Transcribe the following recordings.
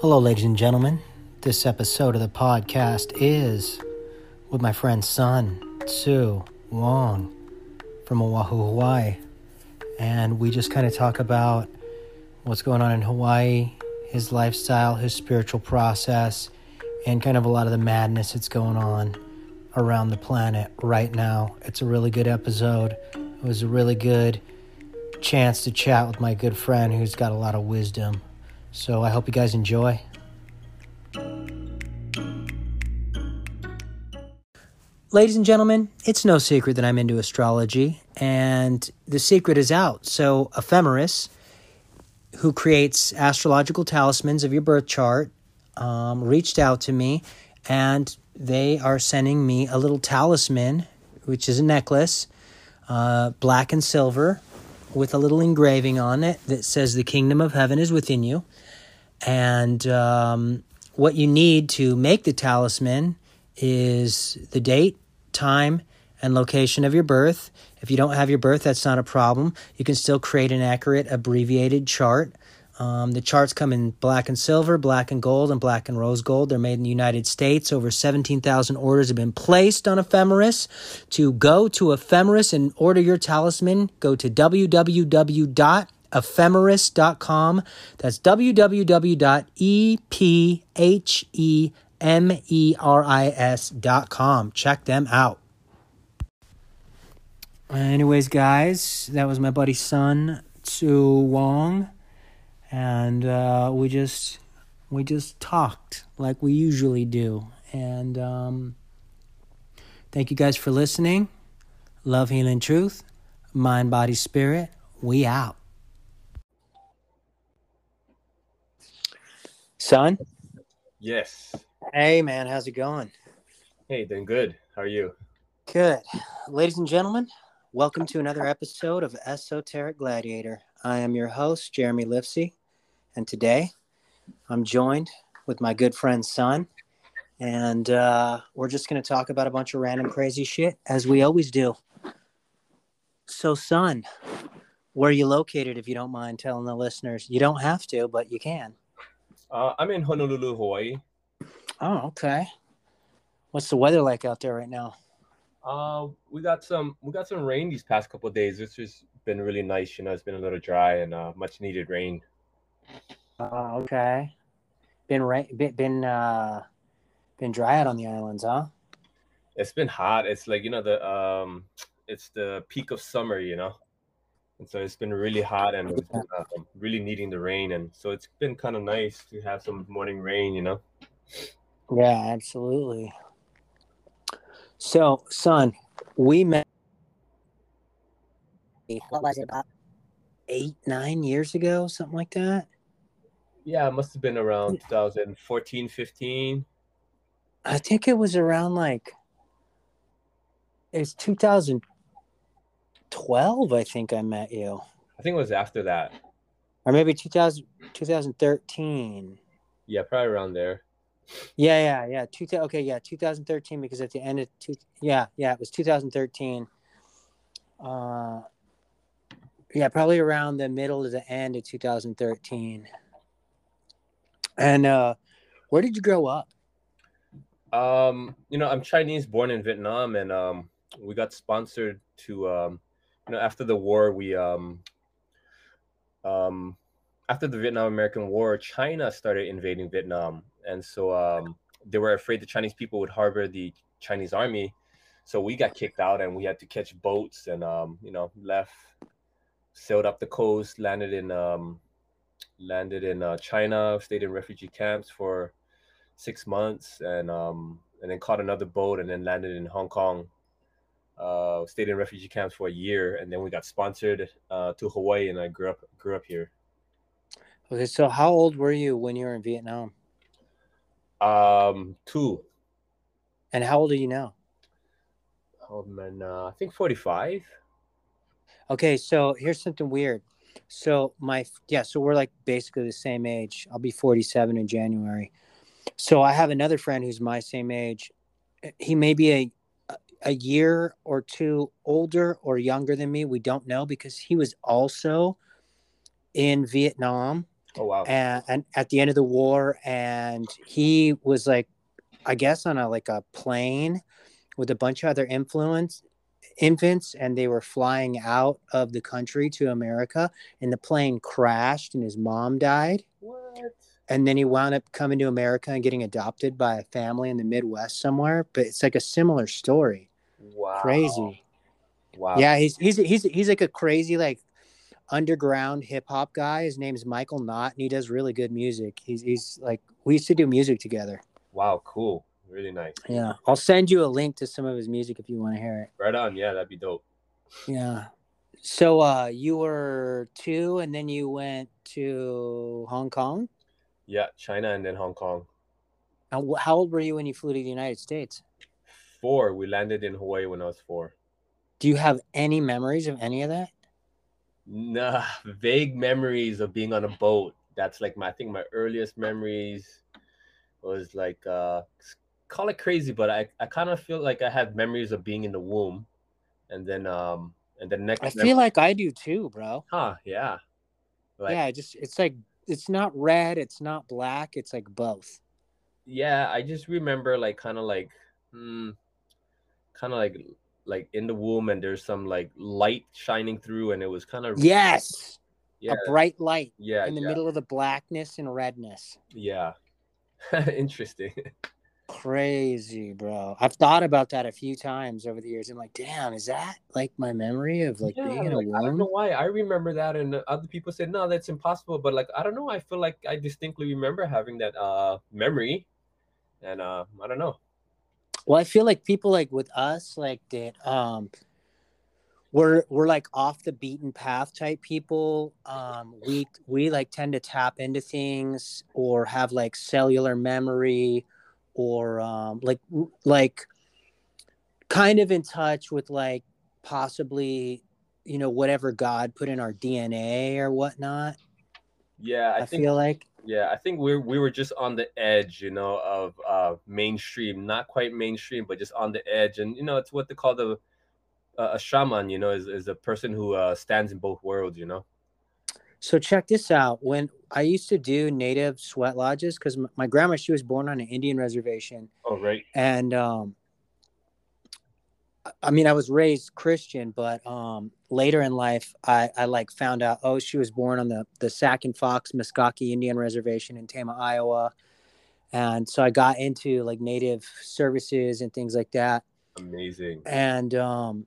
Hello, ladies and gentlemen. This episode of the podcast is with my friend Sun Tzu Wong from Oahu, Hawaii. And we just kind of talk about what's going on in Hawaii, his lifestyle, his spiritual process, and kind of a lot of the madness that's going on around the planet right now. It's a really good episode. It was a really good chance to chat with my good friend who's got a lot of wisdom. So I hope you guys enjoy. Ladies and gentlemen, it's no secret that I'm into astrology, and the secret is out. So, Ephemeris, who creates astrological talismans of your birth chart, um, reached out to me, and they are sending me a little talisman, which is a necklace, uh, black and silver, with a little engraving on it that says, The kingdom of heaven is within you. And um, what you need to make the talisman is the date, time, and location of your birth. If you don't have your birth, that's not a problem. You can still create an accurate abbreviated chart. Um, the charts come in black and silver, black and gold, and black and rose gold. They're made in the United States. Over 17,000 orders have been placed on Ephemeris. To go to Ephemeris and order your talisman, go to www.ephemeris.com. That's www.ephemeris.com. Check them out. Anyways, guys, that was my buddy Sun Tzu Wong and uh, we just we just talked like we usually do. And um, thank you guys for listening. Love, healing, truth, mind, body, spirit. We out. Son. Yes. Hey man, how's it going? Hey, doing good. How are you? Good. Ladies and gentlemen, welcome to another episode of Esoteric Gladiator. I am your host, Jeremy Lifsey. And today I'm joined with my good friend Son. And uh, we're just going to talk about a bunch of random crazy shit as we always do. So, Son, where are you located if you don't mind telling the listeners? You don't have to, but you can. Uh, I'm in Honolulu, Hawaii. Oh, okay. What's the weather like out there right now? Uh, we got some we got some rain these past couple days. It's just been really nice. You know, it's been a little dry and uh, much needed rain. Uh, okay. Been right, been been uh, been dry out on the islands, huh? It's been hot. It's like you know the um, it's the peak of summer, you know, and so it's been really hot and been, uh, really needing the rain, and so it's been kind of nice to have some morning rain, you know. Yeah, absolutely. So, son, we met. What was it about? Eight, nine years ago, something like that. Yeah, it must have been around 2014, 15. I think it was around like it's 2012. I think I met you. I think it was after that, or maybe 2000, 2013. Yeah, probably around there. Yeah, yeah, yeah. Two, okay, yeah, 2013 because at the end of two, yeah, yeah, it was 2013. Uh, yeah, probably around the middle to the end of 2013. And uh, where did you grow up? Um, you know, I'm Chinese, born in Vietnam, and um, we got sponsored to, um, you know, after the war, we um, um, after the Vietnam American War, China started invading Vietnam, and so um, they were afraid the Chinese people would harbor the Chinese army. So we got kicked out, and we had to catch boats, and um, you know, left, sailed up the coast, landed in um, landed in uh, China, stayed in refugee camps for six months, and um, and then caught another boat, and then landed in Hong Kong. Uh, stayed in refugee camps for a year, and then we got sponsored uh, to Hawaii, and I grew up grew up here. Okay, so how old were you when you were in Vietnam? Um, two. And how old are you now? Oh man, uh, I think forty five. Okay, so here's something weird. So my yeah, so we're like basically the same age. I'll be 47 in January. So I have another friend who's my same age. He may be a a year or two older or younger than me. We don't know because he was also in Vietnam Oh wow. and, and at the end of the war and he was like i guess on a like a plane with a bunch of other influence infants and they were flying out of the country to america and the plane crashed and his mom died What? and then he wound up coming to america and getting adopted by a family in the midwest somewhere but it's like a similar story Wow. crazy Wow. yeah he's he's he's he's like a crazy like underground hip hop guy. His name's Michael Knott, and he does really good music. He's he's like we used to do music together. Wow. Cool. Really nice. Yeah, I'll send you a link to some of his music if you want to hear it. Right on. Yeah, that'd be dope. Yeah. So uh you were two and then you went to Hong Kong. Yeah, China and then Hong Kong. Wh- how old were you when you flew to the United States? Four. We landed in Hawaii when I was four. Do you have any memories of any of that? Nah, vague memories of being on a boat. That's like my I think my earliest memories was like uh call it crazy, but I, I kind of feel like I have memories of being in the womb. And then um and then next I feel like I do too, bro. huh, yeah. Like yeah, just it's like it's not red, it's not black, it's like both. yeah, I just remember like kind of like hmm, kind of like like in the womb and there's some like light shining through and it was kind of Yes. yeah, A bright light yeah, in the yeah, middle of the blackness and redness. yeah. Interesting. Crazy, bro. I've thought about that a few times over the years. I'm like, damn, is that like my memory of like Yeah, being in a like, I don't know why I remember that, and other people said no, that's impossible. But like I don't know, I feel like I distinctly remember having that uh memory, and uh I don't know. Well, I feel like people like with us, like that, um, we're we're like off the beaten path type people. Um, we we like tend to tap into things or have like cellular memory, or um, like like kind of in touch with like possibly you know whatever God put in our DNA or whatnot. Yeah, I, I, think feel like yeah, I think we we were just on the edge, you know, of uh mainstream, not quite mainstream, but just on the edge, and you know, it's what they call the uh, a shaman, you know, is is a person who uh stands in both worlds, you know. So check this out. When I used to do native sweat lodges, because my grandma she was born on an Indian reservation, Oh right. and um, I- I mean I was raised Christian, but um, later in life I, I like found out oh she was born on the the Sac and Fox Muskogee Indian Reservation in Tama, Iowa, and so I got into like native services and things like that Amazing. and um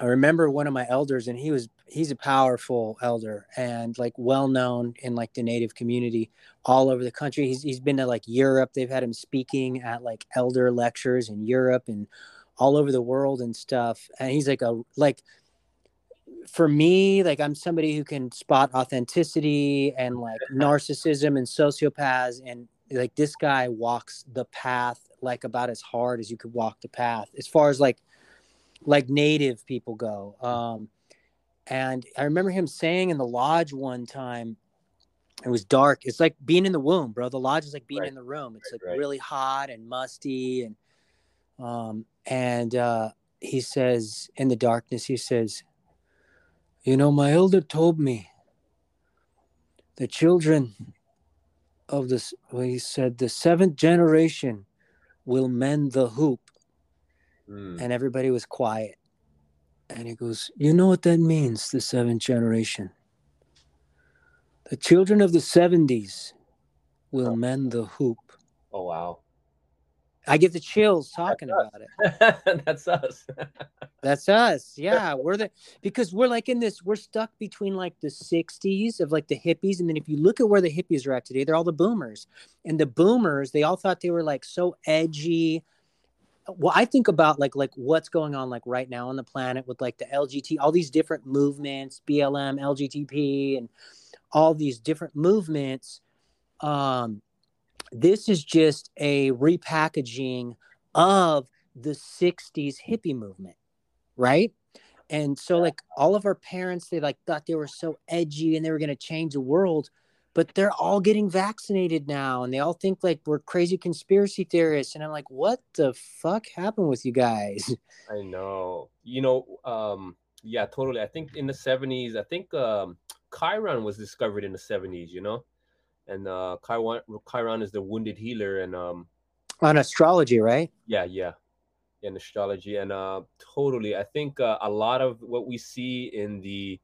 i remember one of my elders and he was he's a powerful elder and like well known in like the native community all over the country. He's, he's been to like europe. They've had him speaking at like elder lectures in europe and all over the world and stuff. And he's like a like for me like i'm somebody who can spot authenticity and like narcissism and sociopaths. And like this guy walks the path like about as hard as you could walk the path as far as like like native people go. Um and i remember him saying in the lodge one time it was dark it's like being in the womb bro the lodge is like being Right. in the room it's Right, like right. really hot and musty and um and uh he says in the darkness he says you know my elder told me the children of this well, he said the seventh generation will mend the hoop Mm. and everybody was quiet and he goes you know what that means the seventh generation the children of the 70s will Huh. mend the hoop Oh wow. i get the chills talking about it That's us. That's us. Yeah, we're the because we're like in this. We're stuck between like the '60s of like the hippies, and then if you look at where the hippies are at today, they're all the boomers. And the boomers, they all thought they were like so edgy. Well, I think about like like what's going on like right now on the planet with like the LGBT, all these different movements, BLM, LGTP, and all these different movements. Um, this is just a repackaging of the 60s hippie movement right and so like all of our parents they like thought they were so edgy and they were going to change the world but they're all getting vaccinated now and they all think like we're crazy conspiracy theorists and i'm like what the fuck happened with you guys I know. You know, um, yeah, totally. I think in the seventies, I think um Chiron was discovered in the 70s, you know, and uh, Chiron Chiron is the wounded healer, and um, on astrology, right? yeah, yeah, in astrology, and uh, totally, I think uh, a lot of what we see in the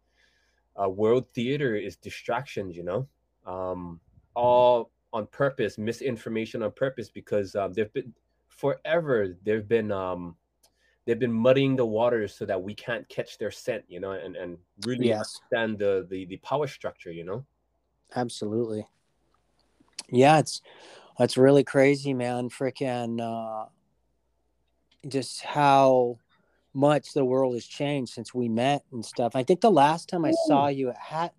uh, world theater is distractions, you know, um, all on purpose, misinformation on purpose, because um, they've been forever. They've been um, they've been muddying the waters so that we can't catch their scent, you know, and and really Yes, understand the the the power structure, you know. absolutely. Yeah, it's it's really crazy, man. Freaking uh, just how much the world has changed since we met and stuff. I think the last time I saw you at Hat,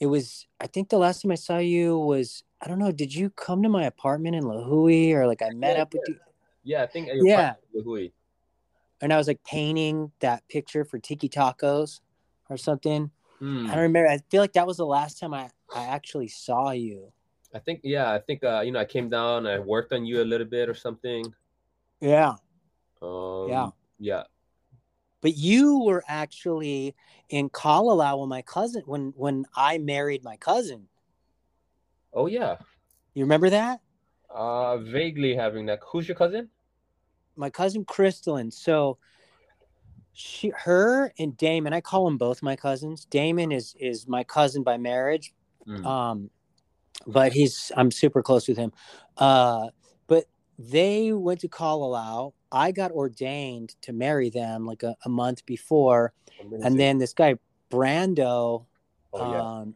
it was. I think the last time I saw you was. I don't know. Did you come to my apartment in La Hui or like I met Yeah, up with you? Yeah, I think Yeah. Hui. and I was like painting that picture for Tiki Tacos or something. Hmm. I don't remember. I feel like that was the last time I, I actually saw you. I think yeah, I think uh, you know I came down, I worked on you a little bit or something. Yeah. Um, Yeah. yeah, But you were actually in Kalalau when my cousin when when I married my cousin. Oh yeah, You remember that? uh, vaguely having that. Who's your cousin? My cousin Crystalline. So she her and Damon, I call them both my cousins. Damon is is my cousin by marriage. Hmm. um but he's i'm super close with him uh but they went to Kalalau. I got ordained to marry them like a, a month before Amazing. and then this guy brando oh yeah, um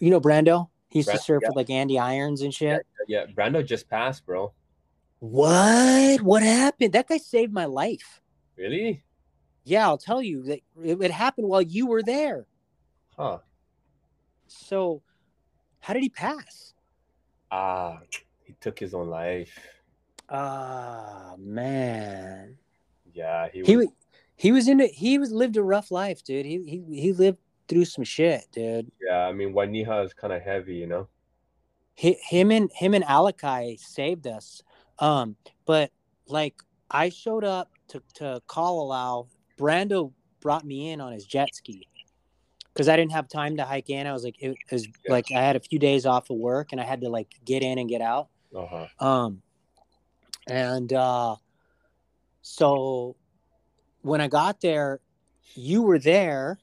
you know brando he used to Brand- surf yeah. with like andy irons and shit yeah. Brando just passed, bro. what what happened that guy saved my life Really? yeah i'll tell you that it, it happened while you were there Huh. so how did he pass Ah, he took his own life. Ah man Yeah, he was. he was he was in it he was lived a rough life dude he he, he lived through some shit dude yeah, I mean, Wainiha is kind of heavy, you know. Hi him and him and Alakai saved us um but like i showed up to to Kalalau. brando brought me in on his jet ski because i didn't have time to hike in i was like it was Yeah. like i had a few days off of work and i had to like get in and get out Uh huh. Um, and uh, so when I got there, you were there,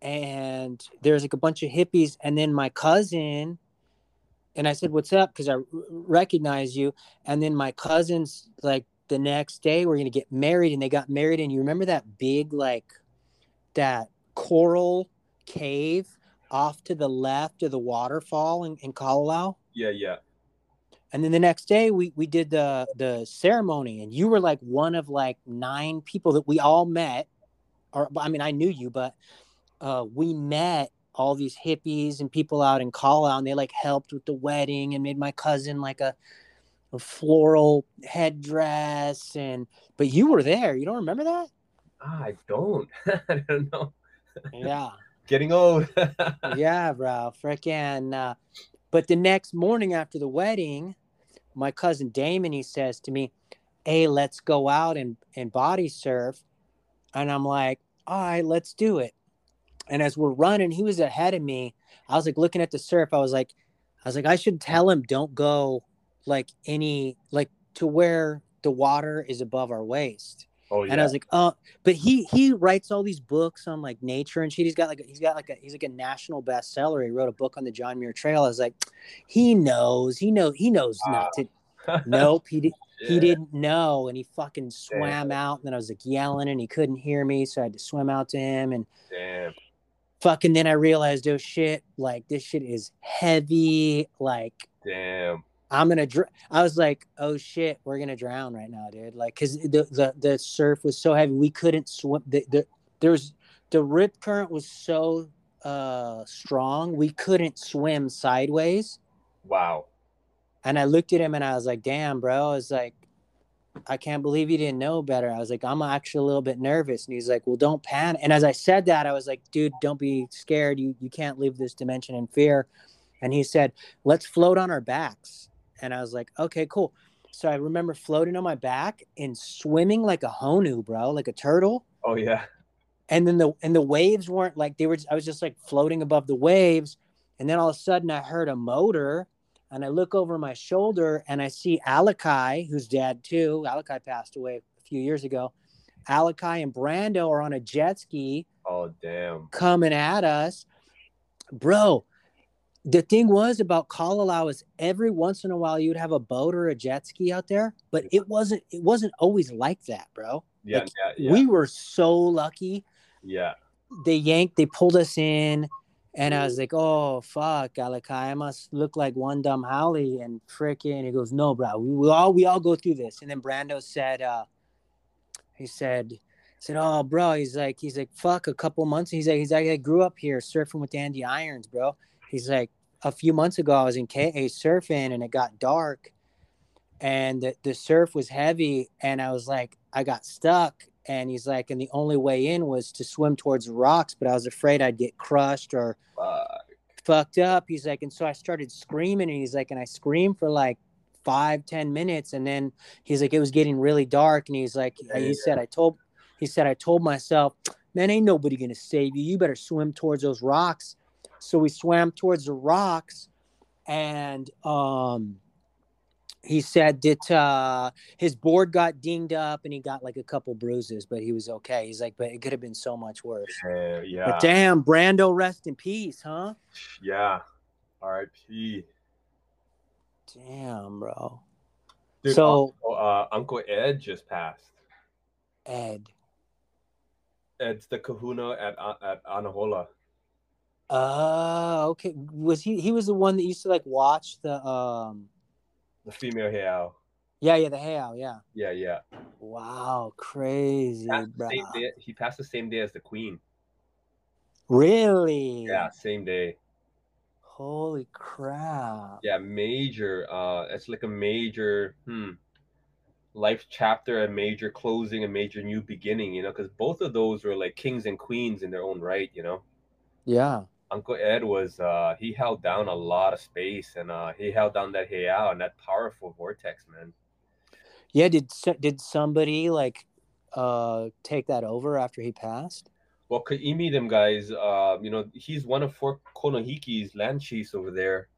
and there's like a bunch of hippies, and then my cousin, and I said, "What's up?" Because I r- recognize you, and then my cousins like the next day we're gonna get married, and they got married, and you remember that big like that coral cave off to the left of the waterfall in, in Kalalau? Yeah, yeah. And then the next day we we did the the ceremony and you were like one of like nine people that we all met or I mean I knew you but uh we met all these hippies and people out in Kalalau and they like helped with the wedding and made my cousin like a a floral headdress and but you were there you don't remember that I don't. I don't know. yeah Getting old. yeah bro freaking uh but the next morning after the wedding my cousin damon he says to me hey let's go out and and body surf. And i'm like all right let's do it. And as we're running he was ahead of me. I was like looking at the surf. I was like i was like i should tell him don't go like any like to where the water is above our waist oh yeah. and I was like, oh, but he he writes all these books on like nature and shit. He's got like a, he's got like a he's like a national bestseller. He wrote a book on the John Muir Trail. I was like, he knows, he knows, he knows not to. Nope, he did. He Yeah. didn't know, and he fucking swam out. And then I was like yelling, and he couldn't hear me, so I had to swim out to him. And Damn. fucking, then I realized, oh shit, like this shit is heavy. Like Damn. I'm gonna. Dr- I was like, "Oh shit, we're gonna drown right now, dude!" Like, cause the the, the surf was so heavy, we couldn't swim. The, the there was the rip current was so uh strong, we couldn't swim sideways. Wow. And I looked at him and I was like, "Damn, bro!" I was like, "I can't believe you didn't know better." I was like, "I'm actually a little bit nervous." And he's like, "Well, don't panic." And as I said that, I was like, "Dude, don't be scared. You you can't leave this dimension in fear." And he said, "Let's float on our backs." And I was like, "Okay, cool." So I remember floating on my back and swimming like a honu, bro, like a turtle. Oh yeah. and then the and the waves weren't like they were i was just like floating above the waves and then all of a sudden i heard a motor and i look over my shoulder and i see alakai who's dead too alakai passed away a few years ago alakai and brando are on a jet ski Oh damn. coming at us bro the thing was about Kalalau is every once in a while you'd have a boat or a jet ski out there, but it wasn't it wasn't always like that, bro. Yeah, Like, yeah, yeah. We were so lucky. yeah. They yanked, they pulled us in, and I was like, "Oh fuck, Alakai, I must look like one dumb haole." And frickin', he goes, "No, bro, we, we all we all go through this." And then Brando said, uh, "He said." Said, oh, bro. He's like, he's like, fuck. A couple months. He's like, he's like, I grew up here surfing with Andy Irons, bro. He's like, a few months ago, I was in KA surfing and it got dark, and the, the surf was heavy, and I was like, I got stuck. And he's like, and the only way in was to swim towards rocks, but I was afraid I'd get crushed or Fuck. fucked up. He's like, and so I started screaming, and he's like, and I screamed for like five, ten minutes, and then he's like, it was getting really dark, and he's like, Yeah, he yeah. said, I told, he said, I told myself, man, ain't nobody gonna save you. You better swim towards those rocks. So we swam towards the rocks, and um, he said that uh, his board got dinged up, and he got like a couple bruises, but he was okay. He's like, but it could have been so much worse. Yeah, yeah. But damn, Brando, rest in peace, huh? yeah. R.I.P. Damn, bro. Dude, So- also, uh, Uncle Ed just passed. Ed. Ed's the Kahuna at at Anahola. Uh okay. Was he he was the one that used to like watch the um The female Heiau. yeah, yeah, the Hale, yeah. Yeah, yeah. Wow, crazy, bro. day, he passed the same day as the Queen. Really? Yeah, same day. Holy crap. Yeah, major. Uh, it's like a major hmm, life chapter, a major closing, a major new beginning. You know, because both of those were like kings and queens in their own right. You know, Yeah. Uncle Ed was uh, he held down a lot of space, and uh, he held down that Heiau and that powerful vortex, man. Yeah, did did somebody like uh take that over after he passed? Well, Kaimi, them guys, uh, you know, he's one of four Konohiki's land chiefs over there,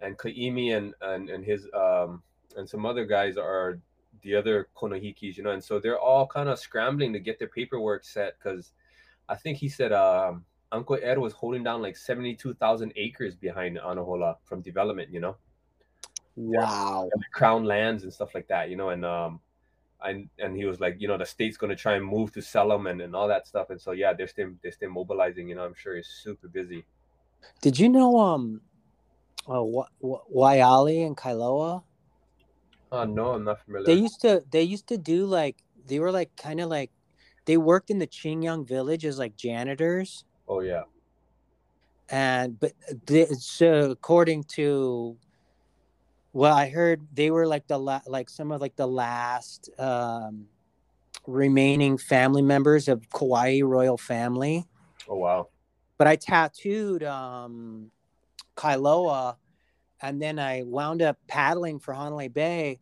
and Kaimi and and and his um and some other guys are the other Konohikis, you know, and so they're all kind of scrambling to get their paperwork set because I think he said um Uncle Ed was holding down like seventy two thousand acres behind Anahola from development, you know, Wow. and the crown lands and stuff like that, you know, and um. And, and he was like, you know, the state's gonna try and move to sell them and, and all that stuff. And so yeah, they're still they're still mobilizing. You know, I'm sure he's super busy. Did you know um uh, Wa- Wa- Waiali and Kailoa? Oh no, I'm not familiar. They used to they used to do like they were like kind of like they worked in the Qingyang village as like janitors oh yeah, and but they, so according to well I heard they were like the la- like some of like the last um remaining family members of Kauai royal family. Oh wow, but I tattooed um Kailoa and then I wound up paddling for Honolulu Bay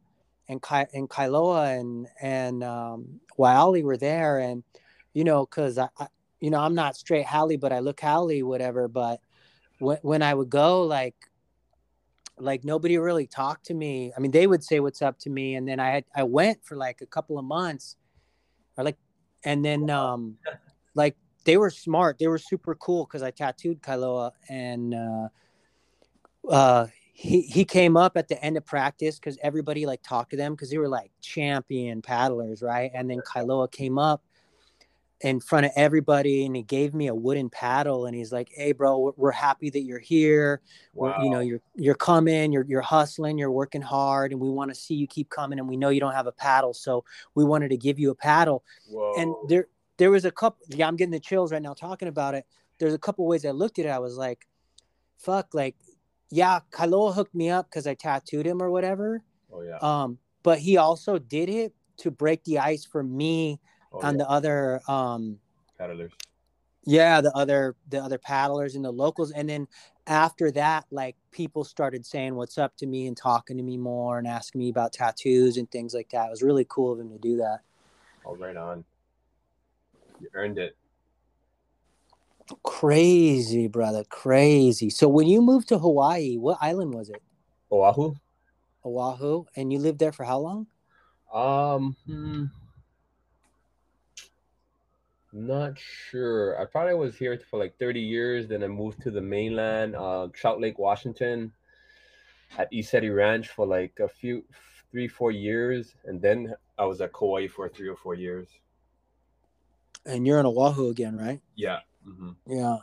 and Kai and Kailoa and and um Waiali were there. And you know cuz I, I you know I'm not straight haole but I look haole whatever but when when I would go like like nobody really talked to me. I mean they would say what's up to me and then I had I went for like a couple of months or like and then um like they were smart. They were super cool because I tattooed Kailoa and uh, uh, he he came up at the end of practice because everybody like talked to them because they were like champion paddlers, right? And then Kailoa came up in front of everybody and he gave me a wooden paddle and he's like, "Hey, bro, we're, happy that you're here. We're, you know, you're you're coming, you're you're hustling, you're working hard, and we want to see you keep coming. And we know you don't have a paddle, so we wanted to give you a paddle." Whoa. and there there was a couple yeah i'm getting the chills right now talking about it there's a couple ways i looked at it i was like fuck like yeah kailoa hooked me up because i tattooed him or whatever oh yeah, um but he also did it to break the ice for me oh, and yeah. the other um paddlers. yeah the other the other paddlers and the locals and then after that like people started saying what's up to me and talking to me more and asking me about tattoos and things like that it was really cool of him to do that Oh, right on. You earned it. Crazy, brother, crazy. So when you moved to Hawaii, what island was it? Oahu. Oahu, and you lived there for how long? Um, hmm, not sure. I probably was here for like 30 years. Then I moved to the mainland, uh, Trout Lake, Washington, at Isetti Ranch for like a few, three, four years, and then I was at Kauai for three or four years. And you're in Oahu again, right? Yeah. hmm Yeah.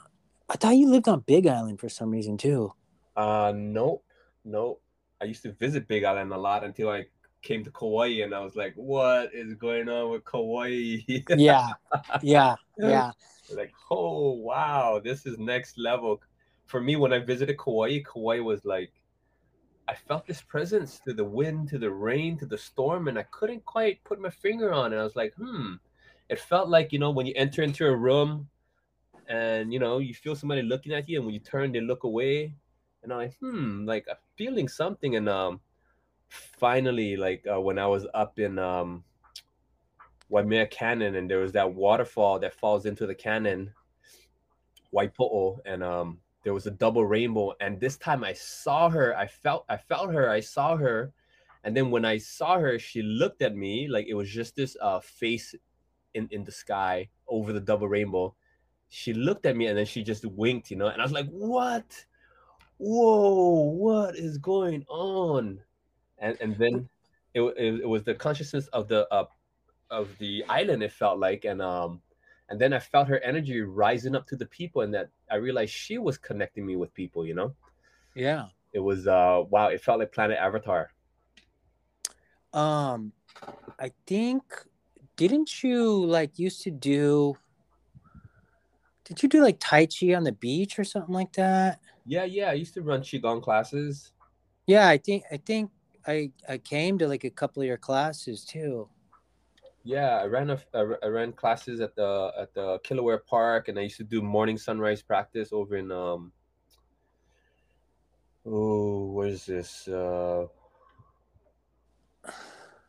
I thought you lived on Big Island for some reason too. Uh, nope, nope. I used to visit Big Island a lot until I came to Kauai, and I was like, "What is going on with Kauai?" Yeah, yeah, yeah. like, oh wow, this is next level. For me, when I visited Kauai, Kauai was like, I felt this presence to the wind, to the rain, to the storm, and I couldn't quite put my finger on it. I was like, hmm. It felt like you know when you enter into a room, and you know you feel somebody looking at you, and when you turn, they look away, and I'm like, hmm, like I'm feeling something, and um, finally, like uh, when I was up in um Waimea Canyon, and there was that waterfall that falls into the canyon, Waipo'o, and um, there was a double rainbow. And this time I saw her. I felt, I felt her. I saw her, and then when I saw her, she looked at me like it was just this uh face in in the sky over the double rainbow. She looked at me, and then she just winked, you know. And I was like, "What? Whoa! What is going on?" And and then it it, it was the consciousness of the uh, of the island it felt like and um and then i felt her energy rising up to the people and that i realized she was connecting me with people you know Yeah. it was uh wow it felt like planet avatar Um, I think didn't you like used to do? Did you do like Tai Chi on the beach or something like that? yeah yeah i used to run qigong classes Yeah, I think I think I I came to like a couple of your classes too. yeah i ran a I ran classes at the at the kilauea park and i used to do morning sunrise practice over in um oh what is this uh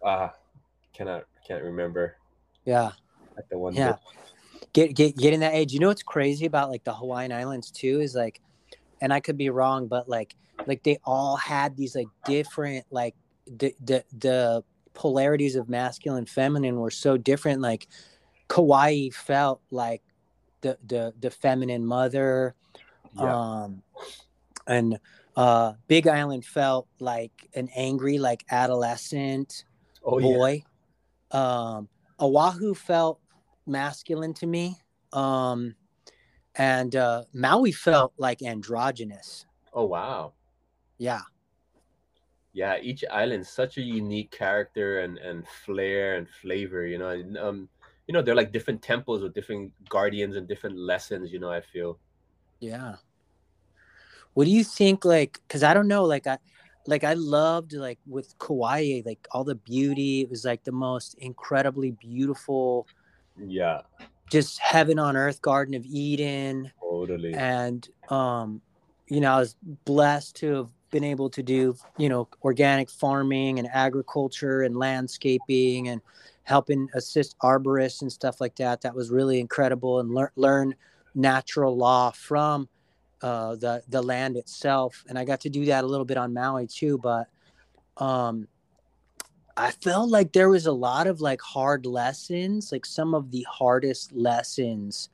ah cannot can't remember Yeah, at the one yeah. Get get getting that age. You know what's crazy about like the Hawaiian Islands too is like, and I could be wrong, but like like they all had these like different like the the the polarities of masculine feminine were so different. Like Kauai felt like the the the feminine mother, yeah um, and uh, Big Island felt like an angry like adolescent. oh yeah boy. Um, Oahu felt masculine to me. Um, and uh, Maui felt like androgynous. oh wow Yeah. yeah each island such a unique character and and flair and flavor you know and, um you know they're like different temples with different guardians and different lessons you know i feel Yeah. What do you think? Like, cause I don't know. Like, I, like I loved like with Kauai, like all the beauty. It was like the most incredibly beautiful, yeah just heaven on earth, Garden of Eden. totally and um you know i was blessed to have been able to do you know organic farming and agriculture and landscaping and helping assist arborists and stuff like that. That was really incredible and lear- learn natural law from uh, the the land itself. And i got to do that a little bit on maui too but um i felt like there was a lot of like hard lessons. Like some of the hardest lessons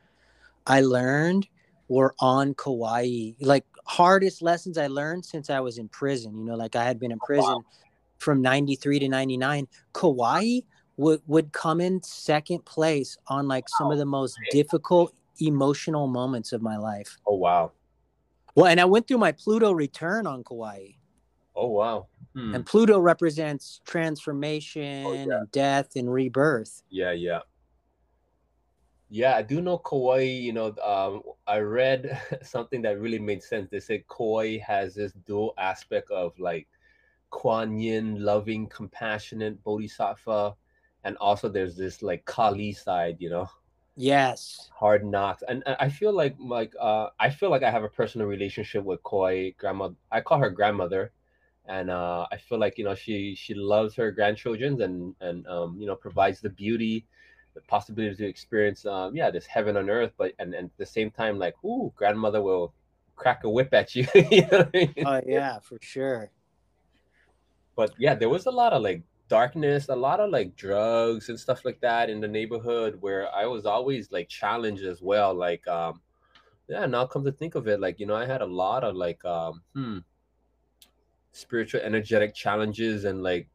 i learned were on Kauai. Like hardest lessons I learned since I was in prison. You know, like I had been in prison from 93 to 99. Kauai would would come in second place on like some of the most difficult emotional moments of my life. oh wow Well, and I went through my Pluto return on Kauai. oh wow Hmm. And Pluto represents transformation yeah. and death and rebirth. yeah yeah yeah i do know kauai you know um i read something that really made sense they said kauai has this dual aspect of like kuan yin loving compassionate bodhisattva and also there's this like kali side you know Yes. hard knocks and and i feel like like uh i feel like i have a personal relationship with Kauai grandma i call her grandmother and uh i feel like you know she she loves her grandchildren and and um you know provides the beauty the possibility to experience, um, yeah, this heaven on earth, but and, and at the same time, like, ooh, grandmother will crack a whip at you. you know I mean? Oh yeah, for sure. But yeah, there was a lot of like darkness, a lot of like drugs and stuff like that in the neighborhood where I was always like challenged as well. Like, um, yeah, now come to think of it, like, you know, I had a lot of like, um, hmm, spiritual, energetic challenges and like,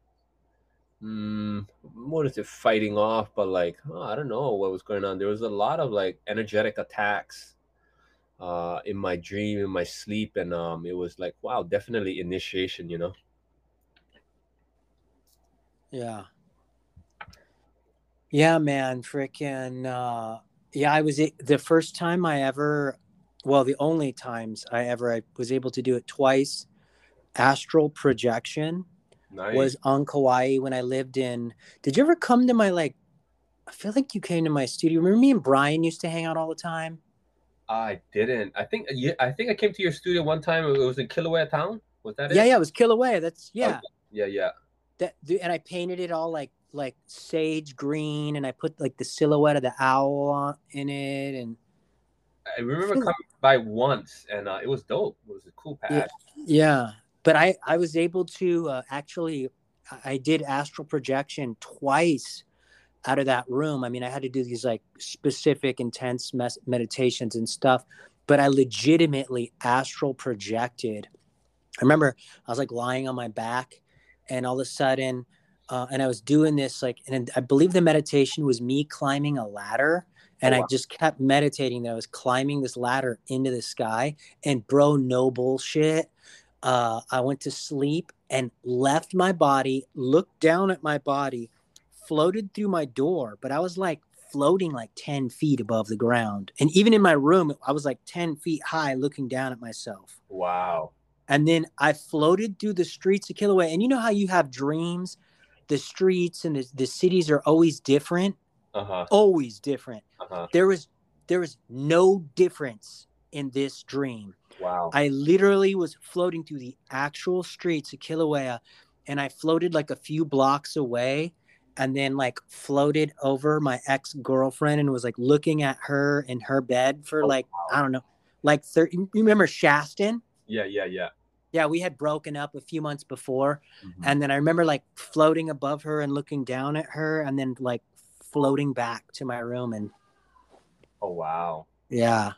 mm, what is it, fighting off, but like, oh, I don't know what was going on. There was a lot of like energetic attacks uh in my dream in my sleep and um it was like wow definitely initiation you know? Yeah. Yeah man freaking uh yeah i was the first time i ever well the only times i ever i was able to do it twice astral projection nice. was on kauai when i lived in did you ever come to my like i feel like you came to my studio remember me and brian used to hang out all the time I didn't. I think yeah, I think I came to your studio one time. It was in Kilauea town. Was that it? Yeah, yeah, it was Kilauea. That's yeah. Oh, yeah, yeah. That and I painted it all like like sage green, and I put like the silhouette of the owl on, in it, and I remember coming by once, and uh, it was dope. It was a cool pad. Yeah, yeah. But I I was able to uh, actually I did astral projection twice out of that room. I mean, I had to do these like specific, intense mes- meditations and stuff, but I legitimately astral projected. I remember I was like lying on my back, and all of a sudden, uh, and I was doing this like, and I believe the meditation was me climbing a ladder. And oh, wow. I just kept meditating that I was climbing this ladder into the sky. And bro, no bullshit. Uh, I went to sleep and left my body, looked down at my body, floated through my door, but I was like floating like 10 feet above the ground. And even in my room, I was like 10 feet high looking down at myself. Wow. And then I floated through the streets of Kilauea. And you know how you have dreams? The streets and the, the cities are always different. Uh-huh. Always different. Uh-huh. There was there was no difference in this dream. Wow. I literally was floating through the actual streets of Kilauea and I floated like a few blocks away and then like floated over my ex girlfriend and was like looking at her in her bed for oh, like wow. I don't know, like thirty. You remember Shaston? Yeah, yeah, yeah. Yeah, we had broken up a few months before, mm-hmm. and then I remember like floating above her and looking down at her, and then like floating back to my room and. Oh wow! Yeah.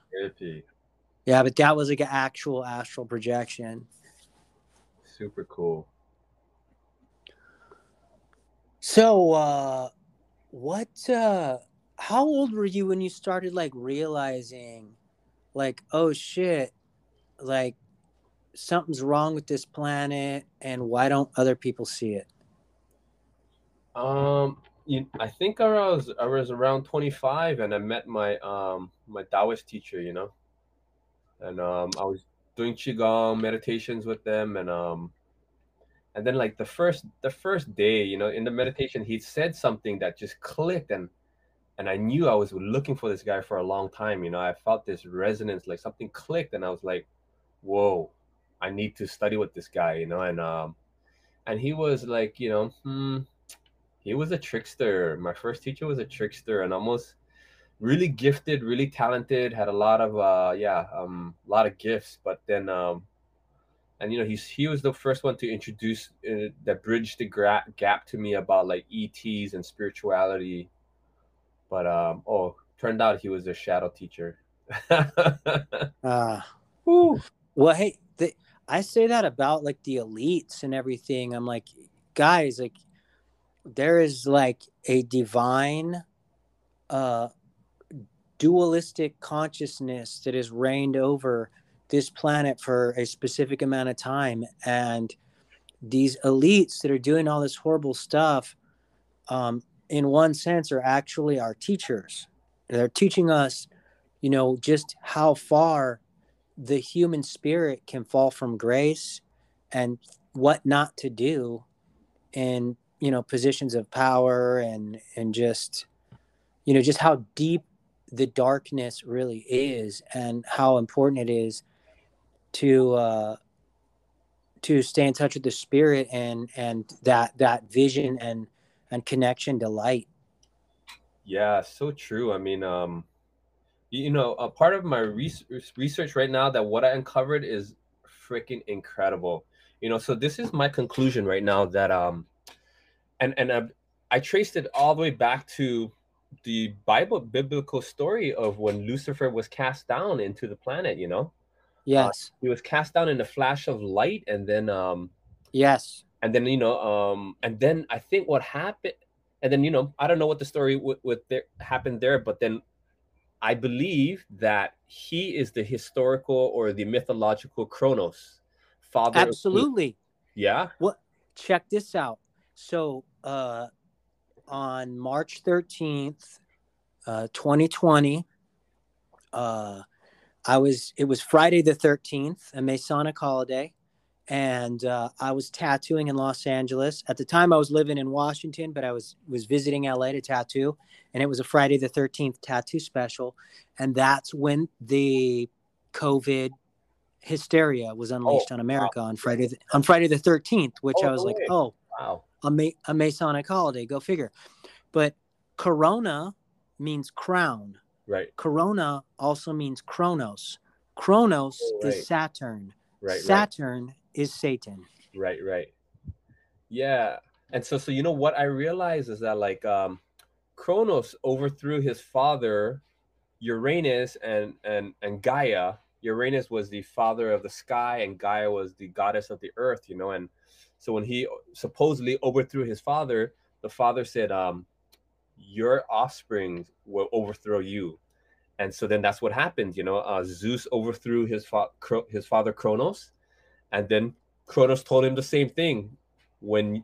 Yeah, but that was like an actual astral projection. Super cool. So, uh, what, uh, how old were you when you started like realizing, like, oh shit, like something's wrong with this planet and why don't other people see it? Um, you, I think I was I was around 25 and I met my um my Taoist teacher, you know, and um I was doing qigong meditations with them and um and then like the first the first day you know in the meditation he said something that just clicked and and i knew i was looking for this guy for a long time you know i felt this resonance like something clicked and i was like whoa i need to study with this guy you know and um and he was like you know hmm, he was a trickster. My first teacher was a trickster and almost really gifted really talented had a lot of uh yeah um a lot of gifts but then um and you know he's he was the first one to introduce uh, that bridged the gra- gap to me about like ETs and spirituality. But um, oh, turned out he was a shadow teacher. uh, well, hey, the, I say that about like the elites and everything. I'm like, guys, like there is like a divine, uh, dualistic consciousness that has reigned over this planet for a specific amount of time. And these elites that are doing all this horrible stuff um, in one sense are actually our teachers. They're teaching us you know just how far the human spirit can fall from grace and what not to do in you know positions of power and and just you know just how deep the darkness really is and how important it is to uh, to stay in touch with the spirit and and that that vision and and connection to light. Yeah, so true. I mean, um, you know, a part of my research research right now that what I uncovered is freaking incredible. You know, so this is my conclusion right now that um, and and I, I traced it all the way back to the Bible biblical story of when Lucifer was cast down into the planet. You know, yes, uh, he was cast down in a flash of light, and then um, yes, and then you know, um, and then I think what happened, and then you know, I don't know what the story with, with there happened there, but then I believe that he is the historical or the mythological Kronos, father. Absolutely. yeah. What? Check this out. So, uh, on March 13th, uh, 2020, uh, I was, it was Friday the 13th, a Masonic holiday. And uh, I was tattooing in Los Angeles. At the time, I was living in Washington, but I was was visiting LA to tattoo, and it was a Friday the Thirteenth tattoo special, and that's when the COVID hysteria was unleashed oh, on America wow. on Friday the, on Friday the Thirteenth, which oh, I was like, oh, wow a, Ma- a Masonic holiday. Go figure. But Corona means crown. Right. Corona also means Kronos. Kronos oh, right. is Saturn. Right. Saturn right. is Satan. Right. Right. Yeah. And so, so you know what I realize is that like um, Kronos overthrew his father, Uranus, and and and Gaia. Uranus was the father of the sky, and Gaia was the goddess of the earth. You know, and so when he supposedly overthrew his father, the father said, um, "Your offspring will overthrow you." And so then that's what happened. You know, uh, Zeus overthrew his fa- his father Kronos, and then Kronos told him the same thing. When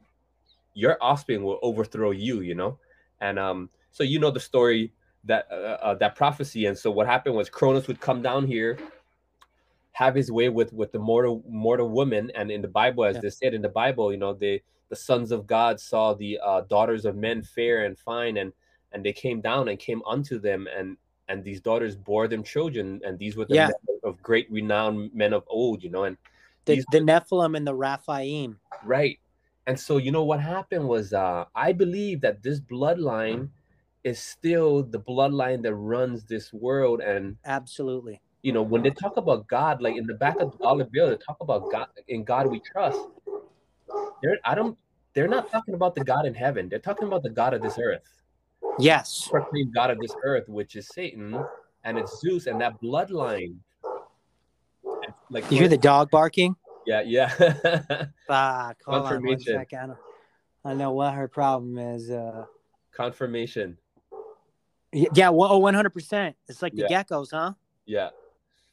your offspring will overthrow you, you know, and um, so you know the story that uh, uh, that prophecy. And so what happened was Kronos would come down here have his way with with the mortal mortal woman. And in the bible as yeah. they said in the bible you know they the sons of god saw the uh, daughters of men fair and fine and and they came down and came unto them and and these daughters bore them children and these were the yeah. of great renowned men of old you know and the, the were, nephilim and the Rephaim. Right. And so you know what happened was uh i believe that this bloodline is still the bloodline that runs this world and absolutely you know, when they talk about God, like in the back of the dollar bill, they talk about God in God we trust. They're I don't they're not talking about the God in heaven. They're talking about the God of this earth. Yes. Proclaim God of this earth, which is Satan, and it's Zeus and that bloodline. Like you hear the dog barking? Yeah, yeah. Fuck. Hold on one second. I know what her problem is. Uh confirmation. Yeah, well, oh, 100%. It's like the yeah. geckos, huh? Yeah.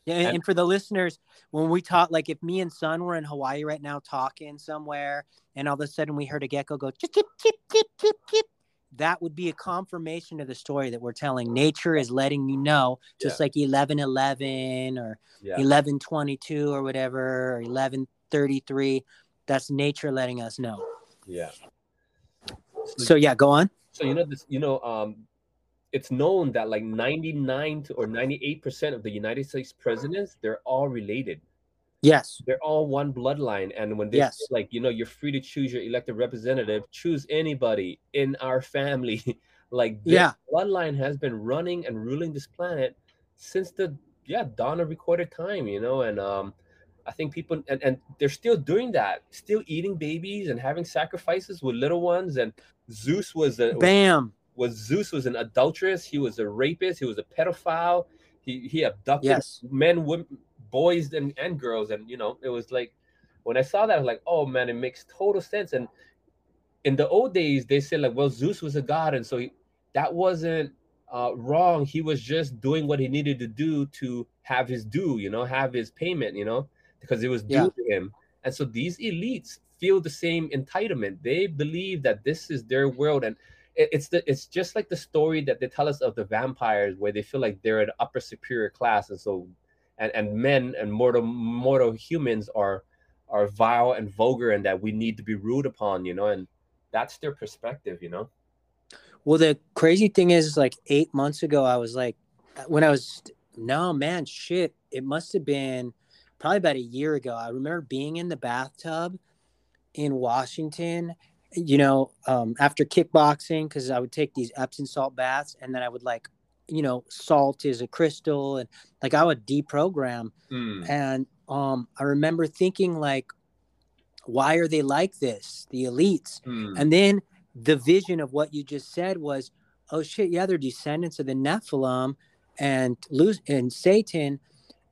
Yeah, and, and, for the listeners, when we talk, like if me and Son were in Hawaii right now talking somewhere, and all of a sudden we heard a gecko go chip chip chip chip chip chip, that would be a confirmation of the story that we're telling. Nature is letting you know, just yeah. like eleven eleven or yeah. eleven twenty two or whatever, or eleven thirty three. That's nature letting us know. Yeah. So, so yeah, go on. So you know this, you know, um, it's known that like 99 to, or 98% of the United States presidents, they're all related. Yes. They're all one bloodline. And when they yes. say, like, you know, you're free to choose your elected representative, choose anybody in our family. like yeah. bloodline has been running and ruling this planet since the yeah, dawn of recorded time, you know, and um I think people and, and they're still doing that, still eating babies and having sacrifices with little ones. And Zeus was a bam was Zeus was an adulteress. He was a rapist. He was a pedophile. He he abducted yes. men, women, boys, and, and girls. And you know, it was like when I saw that, I was like, oh man, it makes total sense. And in the old days, they said like, well, Zeus was a god, and so he, that wasn't uh, wrong. He was just doing what he needed to do to have his due, you know, have his payment, you know, because it was due yeah. to him. And so these elites feel the same entitlement. They believe that this is their world, and it's the it's just like the story that they tell us of the vampires where they feel like they're an upper superior class and so and, and men and mortal mortal humans are are vile and vulgar and that we need to be ruled upon you know and that's their perspective you know? Well the crazy thing is like eight months ago i was like uh, when i was no man shit it must have been probably about a year ago. I remember being in the bathtub in washington you know, um, after kickboxing, because I would take these Epsom salt baths, and then I would like, you know, salt is a crystal, and like I would deprogram. Mm. And um, I remember thinking like, why are they like this, the elites? Mm. And then the vision of what you just said was, oh shit, yeah, they're descendants of the Nephilim and lose and Satan.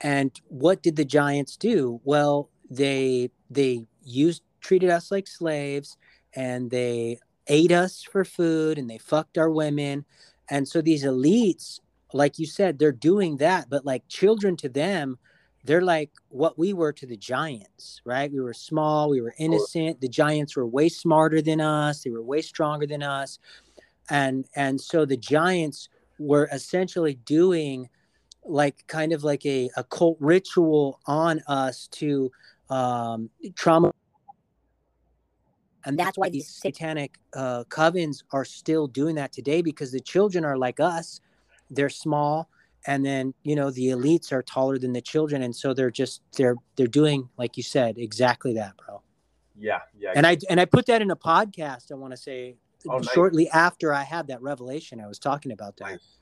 And what did the giants do? Well, they they used treated us like slaves and they ate us for food and they fucked our women. And so these elites, like you said, they're doing that, but like children to them, they're like what we were to the giants, right? We were small, we were innocent. The giants were way smarter than us, they were way stronger than us. And and so the giants were essentially doing like kind of like a, a cult ritual on us to um, trauma and that's why these satanic uh, covens are still doing that today because the children are like us they're small and then you know the elites are taller than the children and so they're just they're they're doing like you said exactly that bro yeah, yeah. and i and i put that in a podcast i want to say Oh, nice. shortly after i had that revelation i was talking about that Nice.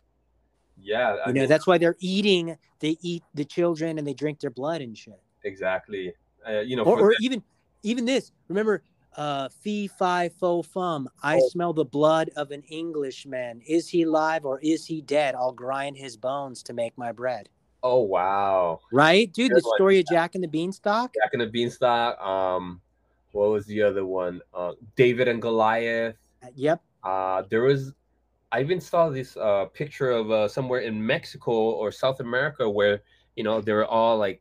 Yeah, I you know mean, that's why they're eating they eat the children and they drink their blood and shit exactly. Uh, you know, or, or even even this remember uh fee fi fo fum i Oh. smell the blood of an englishman is he live or is he dead i'll grind his bones to make my bread oh wow, right dude the story of jack and the beanstalk Jack and the Beanstalk. Um, what was the other one? Uh, David and Goliath. yep Uh, there was. I even saw this uh, picture of uh, somewhere in Mexico or South America where you know they were all like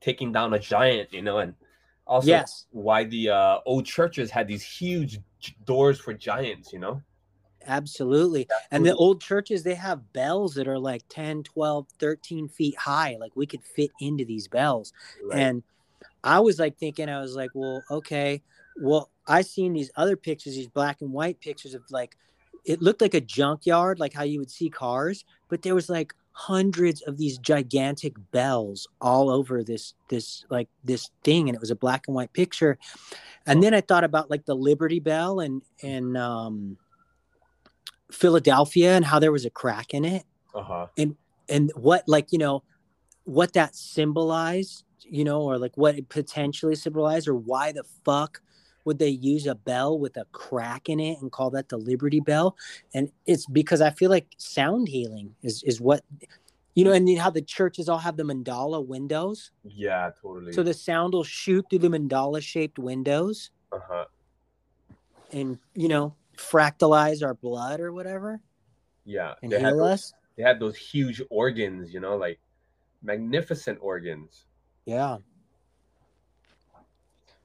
taking down a giant, you know, and also yes. why the uh, old churches had these huge doors for giants, you know. absolutely. And the old churches they have bells that are like 10 12 13 feet high. Like we could fit into these bells. Right. and i was like thinking i was like well okay. Well i seen these other pictures these black and white pictures of like it looked like a junkyard like how you would see cars but there was like hundreds of these gigantic bells all over this this like this thing and it was a black and white picture and then i thought about like the liberty bell and and um philadelphia and how there was a crack in it uh-huh. and what like you know what that symbolized you know or like what it potentially symbolized or why the fuck would they use a bell with a crack in it and call that the liberty bell and it's because i feel like sound healing is is what you know and then how the churches all have the mandala windows Yeah, totally. so the sound will shoot through the mandala shaped windows uh-huh. and you know fractalize our blood or whatever Yeah. and They heal those, us they had those huge organs, you know, like magnificent organs. yeah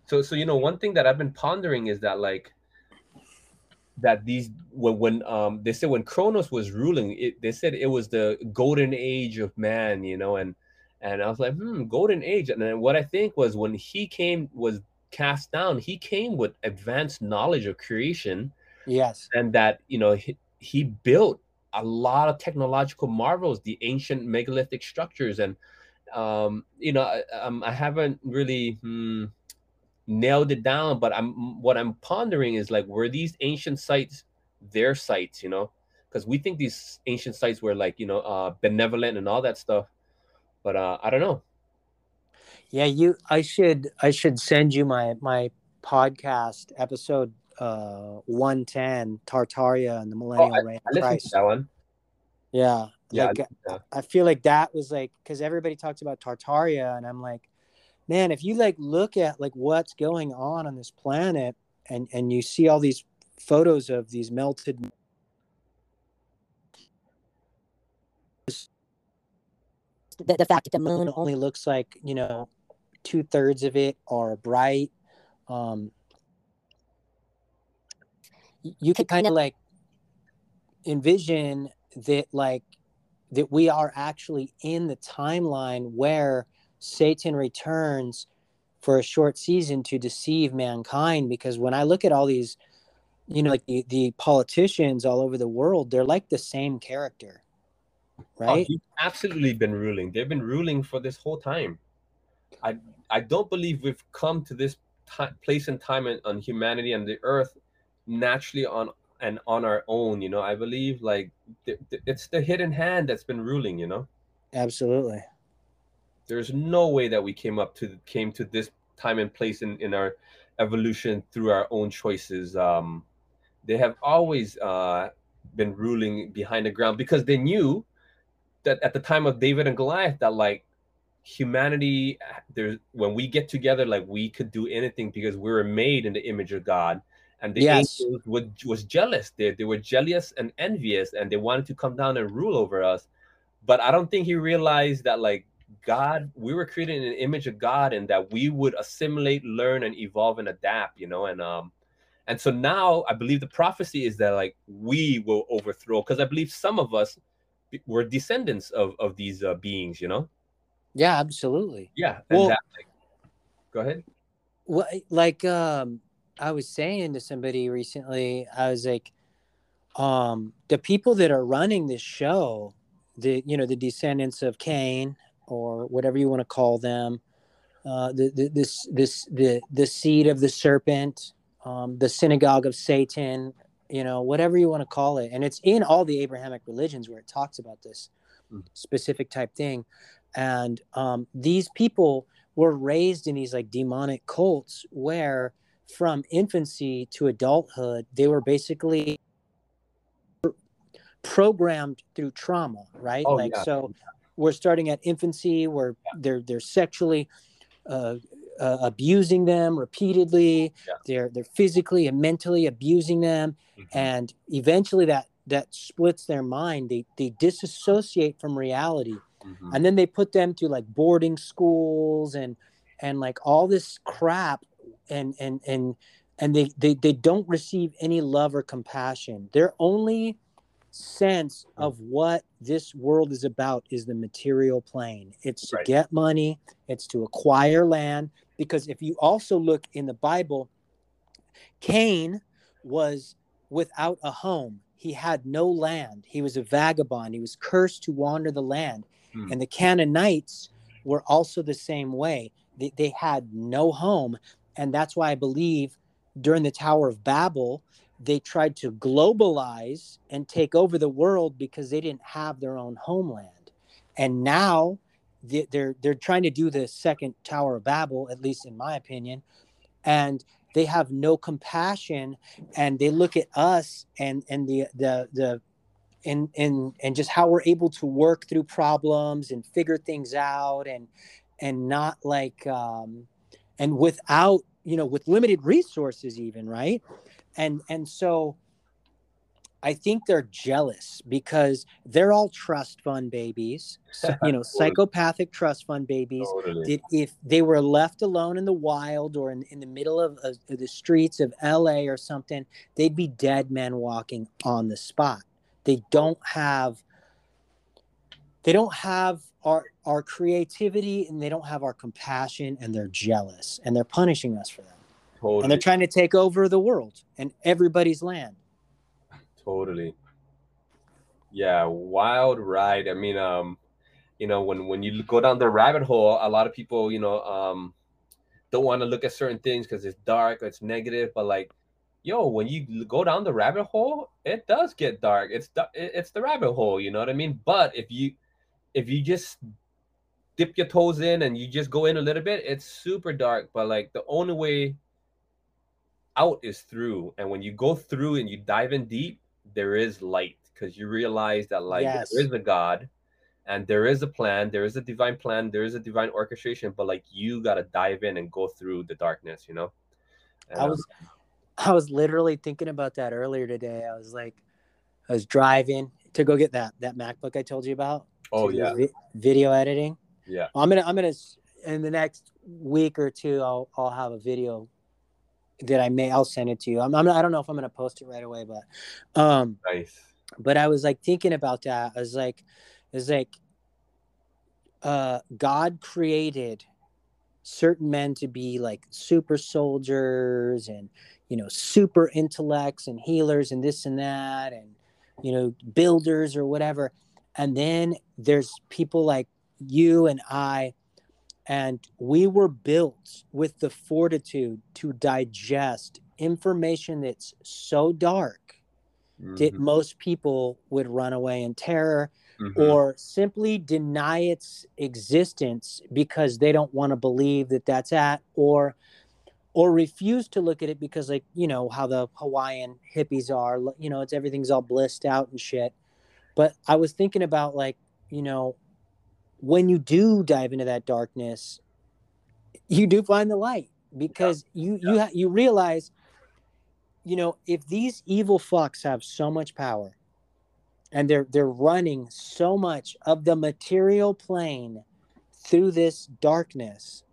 So so you know, one thing that I've been pondering is that like that these when when um they said when Kronos was ruling, it they said it was the golden age of man, you know, and and I was like, hmm, golden age. And then what I think was when he came was cast down, he came with advanced knowledge of creation. Yes. And that you know he, he built a lot of technological marvels the ancient megalithic structures. And um you know I, um, I haven't really hmm, nailed it down but i'm what i'm pondering is like were these ancient sites their sites you know because we think these ancient sites were like you know uh benevolent and all that stuff but uh i don't know Yeah, you I should I should send you my my podcast episode uh 110 Tartaria and the Millennial Reign i of listened to that one Yeah. Yeah, I Like listened. I feel like that was like cuz everybody talks about Tartaria and I'm like man, if you like look at like what's going on on this planet and and you see all these photos of these melted the, the fact that the moon only looks like you know two thirds of it are bright um you could kind of like envision that like that we are actually in the timeline where satan returns for a short season to deceive mankind because when i look at all these you know like the, the politicians all over the world they're like the same character Oh, right he's absolutely been ruling. They've been ruling for this whole time. I I don't believe we've come to this ti place and time in, on humanity and the earth naturally on and on our own. You know, I believe like th- th- it's the hidden hand that's been ruling. You know, absolutely. There's no way that we came up to came to this time and place in in our evolution through our own choices. Um, they have always uh, been ruling behind the ground because they knew that at the time of David and Goliath that like humanity there's when we get together like we could do anything because we were made in the image of God and the yes. angels would, was jealous they, they were jealous and envious and they wanted to come down and rule over us but I don't think he realized that like God we were created in an image of God and that we would assimilate learn and evolve and adapt you know and um and so now I believe the prophecy is that like we will overthrow because I believe some of us were descendants of of these uh, beings, you know. Yeah, absolutely. Yeah. well, that, like, go ahead. Well, like um, I was saying to somebody recently, I was like, um, the people that are running this show, the you know the descendants of Cain or whatever you want to call them, uh, the, the this this the the seed of the serpent, um, the synagogue of Satan, you know, whatever you want to call it. And it's in all the Abrahamic religions where it talks about this mm. specific type thing. And um, these people were raised in these like demonic cults where from infancy to adulthood, they were basically programmed through trauma, right? Oh, like, yeah. so we're starting at infancy where they're, they're sexually uh, uh, abusing them repeatedly. Yeah. They're they're physically and mentally abusing them, mm-hmm. and eventually that that splits their mind. They they disassociate from reality, mm-hmm. and then they put them through like boarding schools and and like all this crap, and and and and they they they don't receive any love or compassion. They're only sense mm. of what this world is about is the material plane. It's to right. get money, it's to acquire land. Because if you also look in the Bible, Cain was without a home. He had no land. He was a vagabond. He was cursed to wander the land. Hmm. And the Canaanites were also the same way. They, they had no home. And that's why I believe during the Tower of Babel, they tried to globalize and take over the world because they didn't have their own homeland. And now they're they're trying to do the second Tower of Babel, at least in my opinion, and they have no compassion, and they look at us and and the the the and and and just how we're able to work through problems and figure things out and and not like um and without you know with limited resources even right and and so I think they're jealous because they're all trust fund babies, you know, psychopathic trust fund babies. Totally. if they were left alone in the wild or in, in the middle of, of, the streets of LA or something, they'd be dead men walking on the spot. They don't have they don't have our our creativity and they don't have our compassion and they're jealous and they're punishing us for that. Totally. And they're trying to take over the world and everybody's land. Totally. Yeah, wild ride. I mean, um, you know, when when you go down the rabbit hole, a lot of people, you know, um, don't want to look at certain things because it's dark or it's negative. But like, yo, when you go down the rabbit hole, it does get dark. It's the, it's the rabbit hole. You know what I mean? But if you if you just dip your toes in and you just go in a little bit, it's super dark. But like the only way out is through. And when you go through and you dive in deep, there is light because you realize that like yes. there is a God and there is a plan, there is a divine plan, there is a divine orchestration, but like you gotta dive in and go through the darkness, you know? And, I was I was literally thinking about that earlier today. I was like, I was driving to go get that that MacBook I told you about. Oh yeah, vi- video editing. Yeah, I'm gonna I'm gonna in the next week or two I'll I'll have a video that I may I'll send it to you. I'm, I'm I don't know if I'm gonna post it right away, but um nice. But I was like thinking about that. I was like, it's like uh God created certain men to be like super soldiers and you know super intellects and healers and this and that and you know builders or whatever and then there's people like you and I and we were built with the fortitude to digest information that's so dark that Mhm, most people would run away in terror mhm. or simply deny its existence because they don't want to believe that that's at or or refuse to look at it because like you know how the hawaiian hippies are you know it's everything's all blissed out and shit but i was thinking about like you know when you do dive into that darkness you do find the light because you you ha- you realize you know if these evil fucks have so much power and they're they're running so much of the material plane through this darkness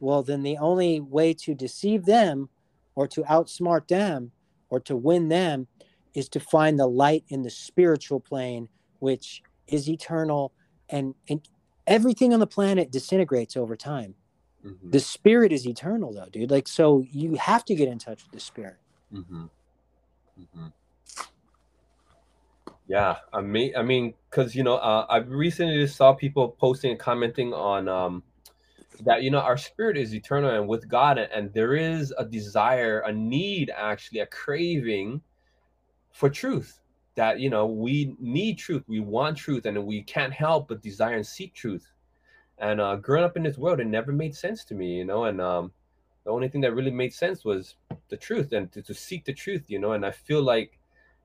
well then the only way to deceive them or to outsmart them or to win them is to find the light in the spiritual plane which is eternal and and everything on the planet disintegrates over time. Mhm, the spirit is eternal though dude. Like so you have to get in touch with the spirit. Mhm, mhm. Yeah, I mean, I mean, because you know, uh, I recently just saw people posting and commenting on um, that you know our spirit is eternal and with God, and, and there is a desire, a need, actually, a craving for truth. That you know we need truth, we want truth, and we can't help but desire and seek truth. And uh, growing up in this world, it never made sense to me, you know. And um, the only thing that really made sense was the truth and to, to seek the truth, you know. And I feel like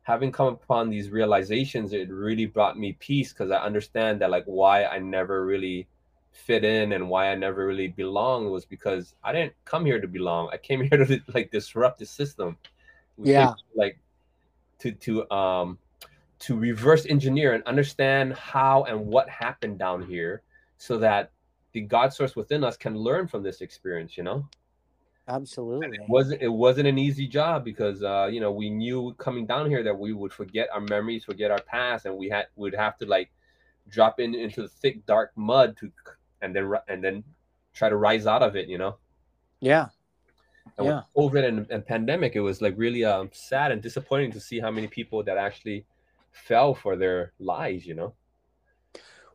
having come upon these realizations, it really brought me peace because I understand that like why I never really fit in and why I never really belonged was because I didn't come here to belong. I came here to like disrupt the system. We Yeah. like to to um to reverse engineer and understand how and what happened down here so that the God source within us can learn from this experience, you know? absolutely It wasn't it wasn't an easy job because uh, you know, we knew coming down here that we would forget our memories, forget our past, and we had would have to like drop in into the thick dark mud to and then and then try to rise out of it, you know? yeah And Yeah. with COVID and, and pandemic, it was like really um sad and disappointing to see how many people that actually fell for their lies, you know?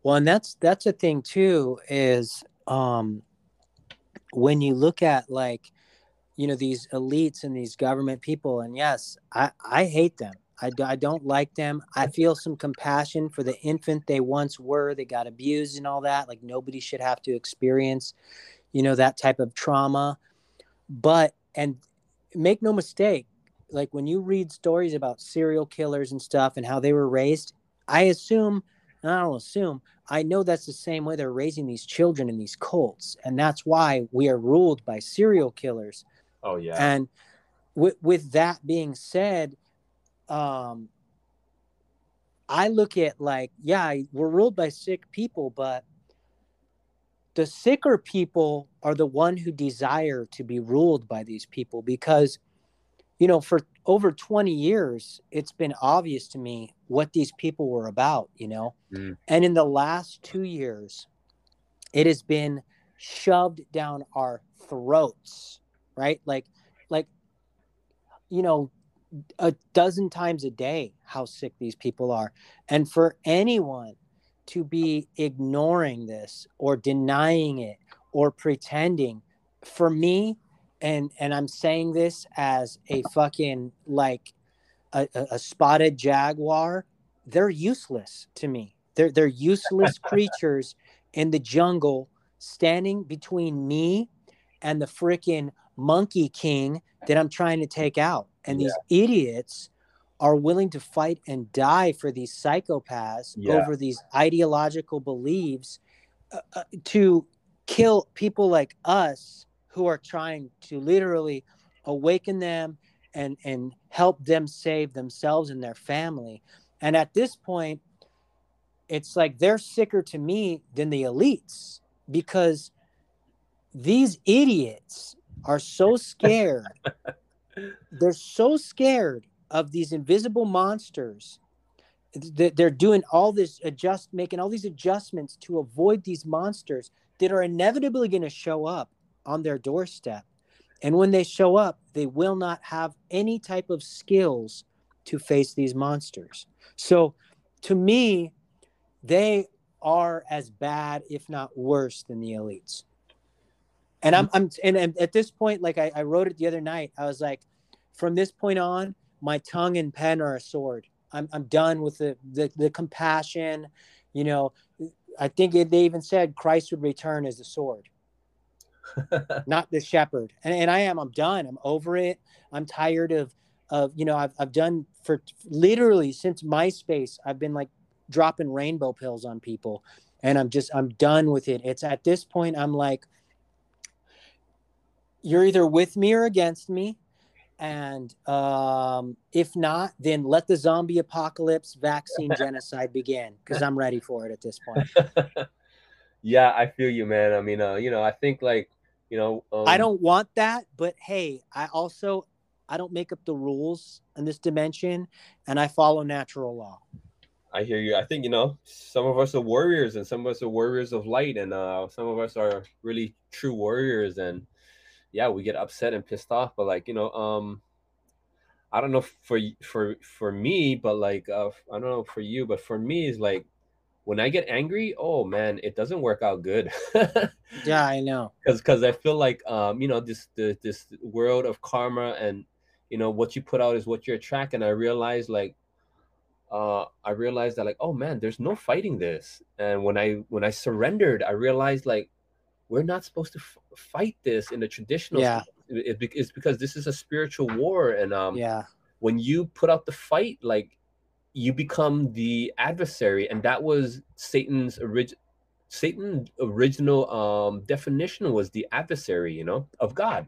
Well, and that's that's a thing too is um when you look at like you know these elites and these government people and yes, I I hate them. I, I don't like them. I feel some compassion for the infant they once were. They got abused and all that. Like nobody should have to experience, you know, that type of trauma. But and make no mistake, like when you read stories about serial killers and stuff and how they were raised, I assume, and I don't assume, I know that's the same way they're raising these children in these cults. And that's why we are ruled by serial killers. Oh yeah. And with, with that being said, um, I look at like, yeah, we're ruled by sick people, but the sicker people are the one who desire to be ruled by these people because, you know, for over 20 years, it's been obvious to me what these people were about, you know. Mm. And in the last two years, it has been shoved down our throats, right? Like, like, you know, a dozen times a day how sick these people are. And for anyone to be ignoring this or denying it or pretending, for me, and and I'm saying this as a fucking like a, a, a spotted jaguar, they're useless to me. They're they're useless creatures in the jungle standing between me and the freaking monkey king that I'm trying to take out. And these idiots are willing to fight and die for these psychopaths Yeah. over these ideological beliefs uh, uh, to kill people like us who are trying to literally awaken them and and help them save themselves and their family. And at this point, it's like they're sicker to me than the elites because these idiots are so scared. they're so scared of these invisible monsters. That they're doing all this adjust making all these adjustments to avoid these monsters that are inevitably going to show up on their doorstep. And when they show up they will not have any type of skills to face these monsters. So to me they are as bad if not worse than the elites. And i'm, I'm and, and at this point like I, I wrote it the other night. I was like from this point on, my tongue and pen are a sword. I'm I'm done with the the, the compassion. You know, I think it, they even said Christ would return as the sword, not the shepherd. And, and I am. I'm done. I'm over it. I'm tired of of you know. I've I've done for literally since MySpace. I've been like dropping rainbow pills on people, and I'm just I'm done with it. It's at this point I'm like, you're either with me or against me and um, if not, then let the zombie apocalypse, vaccine genocide begin because I'm ready for it at this point. yeah, I feel you, man. I mean, uh, you know, I think like, you know, um... I don't want that, but hey, I also I don't make up the rules in this dimension, and I follow natural law. I hear you. I think you know some of us are warriors, and some of us are warriors of light, and uh, some of us are really true warriors, and yeah, we get upset and pissed off. But like, you know, um, I don't know for for for me, but like, uh, I don't know for you, but for me is like when I get angry, oh man, it doesn't work out good. yeah, I know. Because because I feel like um, you know, this the this world of karma and you know what you put out is what you attract. And I realized like uh, I realized that like, oh man, there's no fighting this. And when I when I surrendered, I realized like we're not supposed to f- fight this in the traditional yeah. it, it's because this is a spiritual war and um yeah. when you put out the fight like you become the adversary. And that was satan's original satan's original um definition was the adversary you know of god.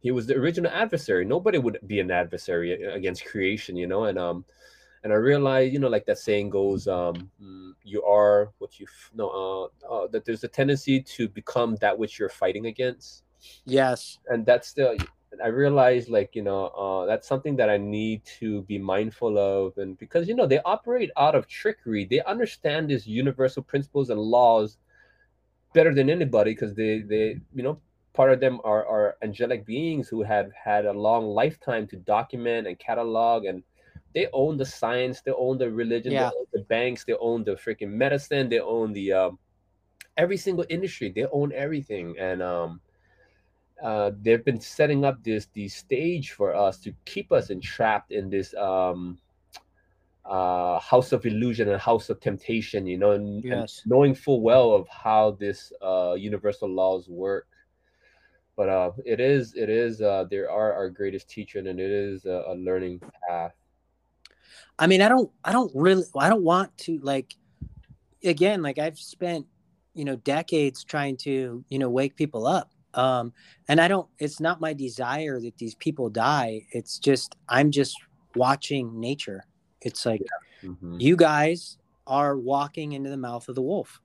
He was the original adversary. Nobody would be an adversary against creation you know? And um and I realized, you know, like that saying goes, um, mm, you are what you know, uh, uh, that there's a tendency to become that which you're fighting against. Yes, and that's the. I realized, like you know, uh, that's something that I need to be mindful of, and because you know they operate out of trickery, they understand these universal principles and laws better than anybody because they they you know part of them are are angelic beings who have had a long lifetime to document and catalog and they own the science, they own the religion, yeah. they own the banks, they own the freaking medicine, they own the um, every single industry, they own everything, and um, uh, they've been setting up this the stage for us to keep us entrapped in this um, uh, house of illusion and house of temptation, you know, and, yes. and knowing full well of how this uh, universal laws work but uh, it is it is uh, there are our greatest teacher and it is a, a learning path I mean, I don't, I don't really, I don't want to like, again, like I've spent, you know, decades trying to, you know, wake people up. Um, and I don't, it's not my desire that these people die. It's just, I'm just watching nature. It's like, yeah. mm-hmm. you guys are walking into the mouth of the wolf.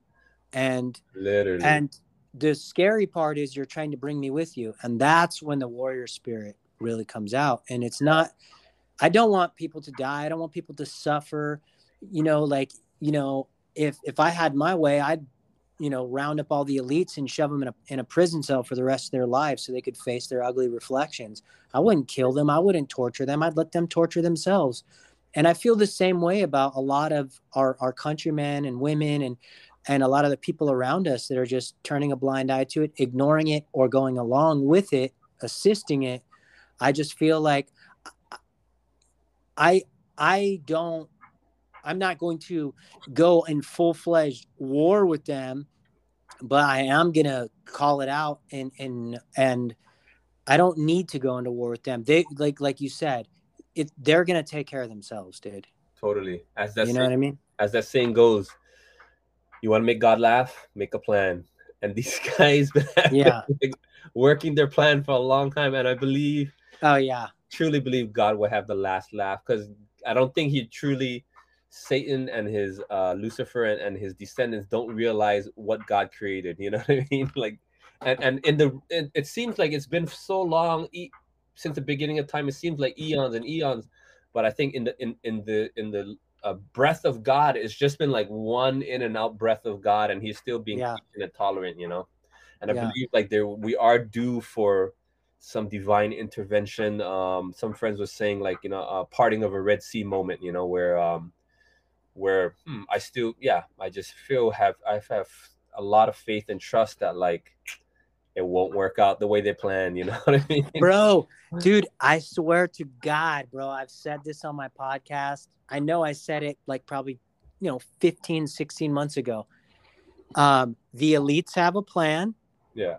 And, literally, and the scary part is you're trying to bring me with you. And that's when the warrior spirit really comes out. And it's not, I don't want people to die. I don't want people to suffer. You know, like, you know, if if I had my way, I'd, you know, round up all the elites and shove them in a in a prison cell for the rest of their lives so they could face their ugly reflections. I wouldn't kill them. I wouldn't torture them. I'd let them torture themselves. And I feel the same way about a lot of our our countrymen and women and and a lot of the people around us that are just turning a blind eye to it, ignoring it or going along with it, assisting it. I just feel like I I don't I'm not going to go in full fledged war with them, but I am gonna call it out and and and I don't need to go into war with them. They like like you said, it they're gonna take care of themselves, dude. Totally. As that you know saying, what I mean? As that saying goes, you want to make God laugh, make a plan. And these guys been yeah working their plan for a long time, and I believe. Oh yeah truly believe God will have the last laugh because I don't think he truly Satan and his uh, Lucifer and, and his descendants don't realize what God created. You know what I mean? Like, and and in the it, it seems like it's been so long e- since the beginning of time. It seems like eons and eons, but I think in the in in the in the uh, breath of God, it's just been like one in and out breath of God, and He's still being yeah. tolerant. You know, and I yeah. believe like there we are due for some divine intervention. Um, some friends were saying like you know a parting of a Red Sea moment. You know where um, where hmm, I still yeah I just feel have I have a lot of faith and trust that like it won't work out the way they plan. You know what I mean, bro? Dude, I swear to God, bro, I've said this on my podcast. I know I said it like probably, you know, 15, 16 months ago. Um, the elites have a plan. Yeah.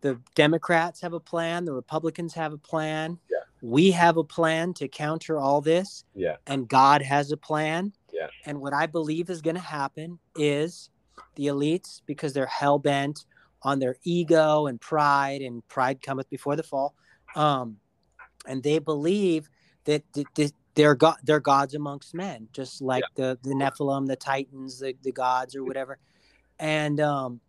The Democrats have a plan. The Republicans have a plan. Yeah. We have a plan to counter all this. Yeah. And God has a plan. Yeah. And what I believe is going to happen is the elites, because they're hell bent on their ego and pride, and pride cometh before the fall. Um, and they believe that th- th- they're God, they're gods amongst men, just like yeah. the the Nephilim, the Titans, the, the gods or whatever. And um,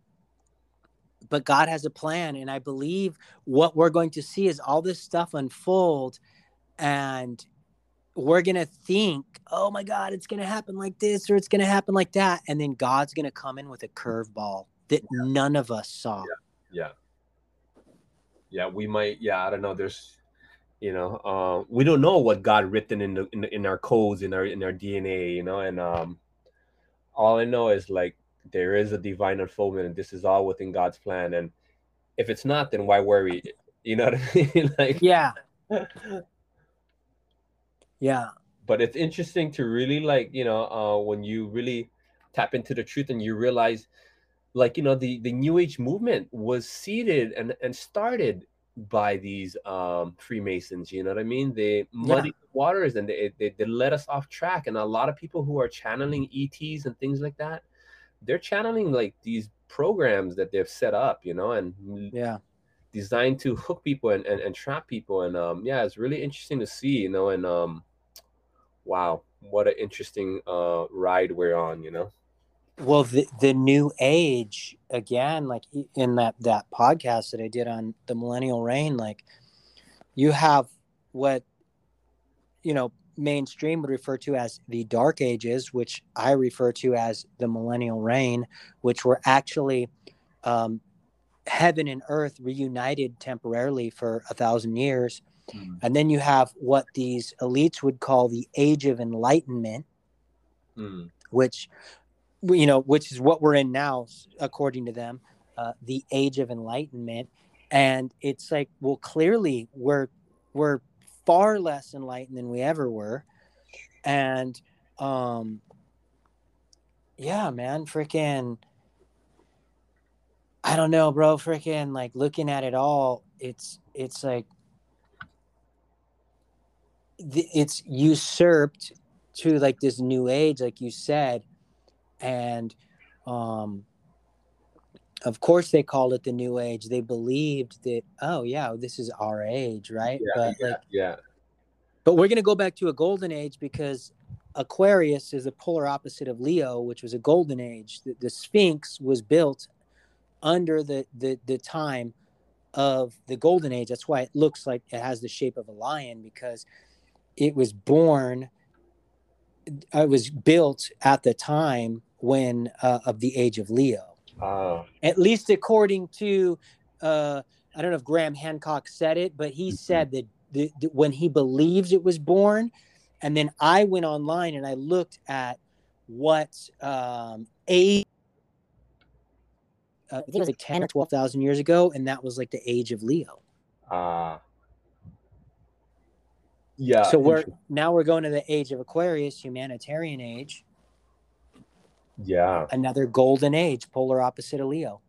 but God has a plan, and I believe what we're going to see is all this stuff unfold, and we're gonna think, oh my God, it's gonna happen like this or it's gonna happen like that, and then God's gonna come in with a curveball that yeah. none of us saw. Yeah. yeah. Yeah, we might. Yeah, I don't know. There's, you know, uh, we don't know what God written in the, in, in our codes in our in our DNA. You know, and um, all I know is like there is a divine unfoldment, and this is all within God's plan. And if it's not, then why worry? You know what I mean? like, yeah, yeah. But it's interesting to really like, you know, uh, when you really tap into the truth and you realize like you know the the new age movement was seeded and and started by these um freemasons you know what i mean they muddy yeah. the waters and they, they they let us off track and a lot of people who are channeling ets and things like that they're channeling like these programs that they've set up you know and yeah. designed to hook people and, and, and trap people and um yeah it's really interesting to see you know and um wow what an interesting uh ride we're on you know? Well the, the new age again like in that that podcast that i did on the millennial reign like you have what you know mainstream would refer to as the dark ages which i refer to as the millennial reign which were actually um, heaven and earth reunited temporarily for a thousand years mm. and then you have what these elites would call the age of enlightenment mm. which you know, which is what we're in now, according to them, uh, the age of enlightenment. And it's like, well, clearly we're we're far less enlightened than we ever were, and um, yeah, man, freaking, I don't know, bro, freaking, like looking at it all, it's it's like it's usurped to like this new age, like you said. And um, of course they called it the new age they believed that oh yeah this is our age right? yeah, but yeah, like yeah. But we're going to go back to a golden age because aquarius is the polar opposite of leo which was a golden age. The, the sphinx was built under the, the the time of the golden age. That's why it looks like it has the shape of a lion because it was born it was built at the time when uh, of the age of Leo. Uh, At least according to, uh, I don't know if Graham Hancock said it, but he mm-hmm. said that the, the, when he believes it was born, and then I went online and I looked at what um, age. Uh, I think it was like ten or twelve thousand years ago, and that was like the age of Leo. Ah. Uh, yeah. So we're now we're going to the age of Aquarius, humanitarian age. Yeah. Another golden age, polar opposite of Leo.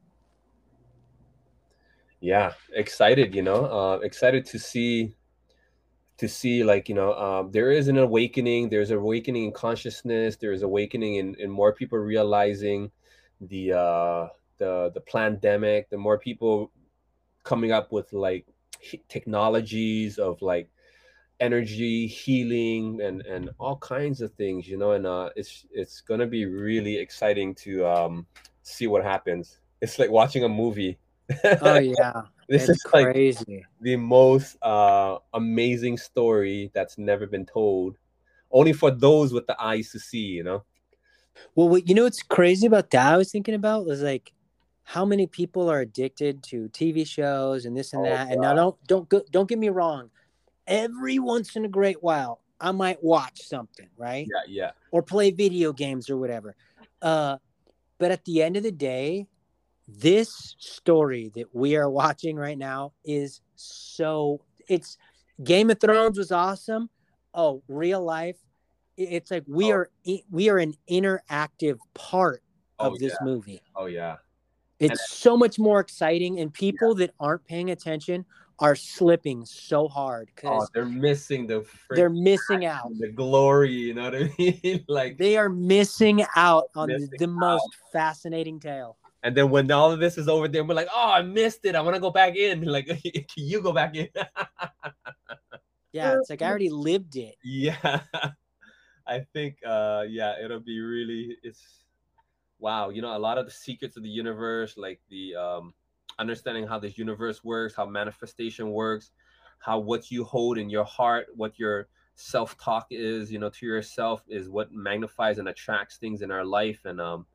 Yeah, excited, you know, uh, excited to see to see like you know um, there is an awakening there's awakening in consciousness there's awakening in, in more people realizing the uh the the pandemic the more people coming up with like technologies of like energy healing and and all kinds of things you know and uh it's it's gonna be really exciting to um see what happens. It's like watching a movie. Oh yeah. This it's is crazy. like the most uh amazing story that's never been told. Only for those with the eyes to see you know? Well what you know what's crazy about that i was thinking about was like how many people are addicted to tv shows and this and oh, that God. and now don't don't don't get me wrong every once in a great while I might watch something, right? Yeah, yeah. Or play video games or whatever. Uh, but at the end of the day, this story that we are watching right now is so it's Game of Thrones was awesome. Oh, real life. It's like we Oh. are we are an interactive part of Oh, this yeah. movie. Oh yeah. It's so much more exciting, and people that aren't paying attention are slipping so hard Oh, because they're missing the they're missing out. the glory. You know what I mean? like, They are missing out on the, Missing the most fascinating tale. and then when all of this is over, then we're like, oh, I missed it. I want to go back in. Like, you go back in. Yeah, it's like I already lived it. yeah i think uh yeah it'll be really it's wow you know a lot of the secrets of the universe like the um understanding how this universe works how manifestation works how what you hold in your heart what your self-talk is you know to yourself is what magnifies and attracts things in our life and um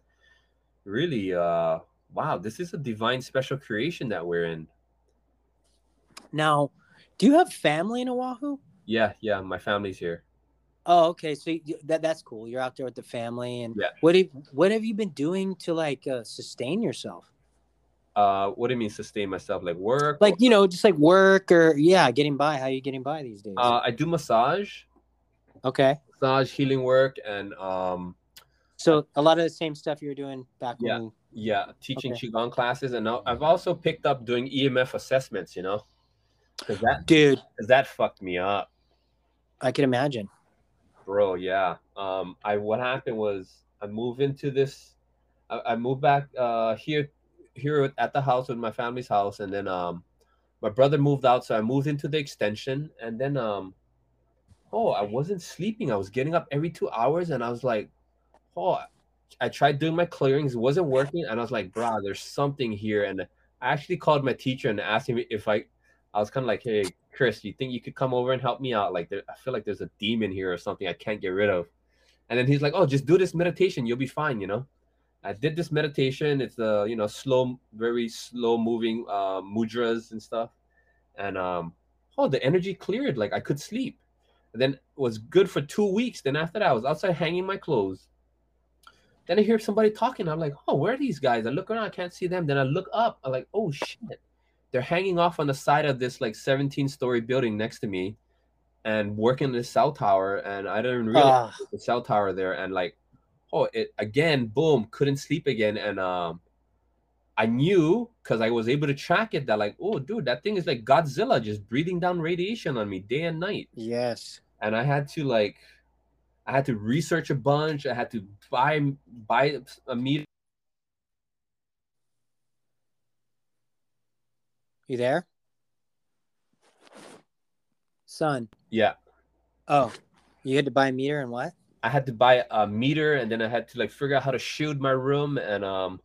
really uh wow this is a divine special creation that we're in Now, do you have family in Oahu? yeah yeah my family's here Oh, okay. So you, that that's cool. You're out there with the family, and Yeah. what have what have you been doing to like uh, sustain yourself? Uh what do you mean sustain myself like work Like you know, just like work or yeah, getting by. How you getting by these days? uh i do massage okay. massage healing work and um So a lot of the same stuff you were doing back Yeah. when. yeah teaching Okay. qigong classes and i've also picked up doing emf assessments you know because that Dude, 'cause that fucked me up I can imagine. bro yeah um i what happened was i moved into this i, I moved back uh here here at the house with my family's house and then um my brother moved out so i moved into the extension and then um oh i wasn't sleeping. I was getting up every two hours and i was like oh i tried doing my clearings it wasn't working and i was like brah there's something here. And i actually called my teacher and asked him if i i was kind of like hey chris you think you could come over and help me out? Like there, i feel like there's a demon here or something i can't get rid of. And then he's like oh just do this meditation. You'll be fine you know i did this meditation. It's the you know slow very slow moving uh mudras and stuff. And um oh the energy cleared. Like i could sleep. And then it was good for two weeks. Then after that i was outside hanging my clothes. Then i hear somebody talking. I'm like oh where are these guys? I look around. I can't see them. Then i look up. I'm like oh shit. They're hanging off on the side of this like 17 story building next to me and working in the cell tower. And i didn't realize Ah, the cell tower there. And like oh it again boom couldn't sleep again and um i knew because i was able to track it that like oh dude that thing is like godzilla just breathing down radiation on me day and night yes. and i had to like i had to research a bunch i had to buy buy a meter You there? Son. yeah Oh, you had to buy a meter and what? I had to buy a meter and then I had to like figure out how to shield my room and um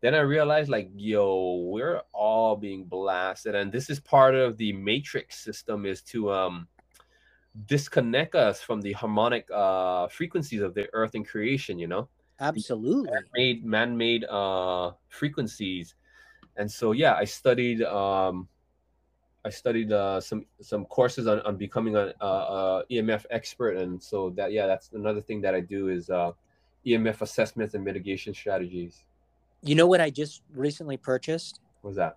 then I realized like yo we're all being blasted and this is part of the matrix system is to um disconnect us from the harmonic uh frequencies of the earth and creation you know Absolutely. made man-made uh frequencies and so yeah I studied um I studied uh, some some courses on, on becoming an uh, uh, EMF expert, and so that yeah, that's another thing that I do is uh, EMF assessments and mitigation strategies. You know what I just recently purchased? What's that?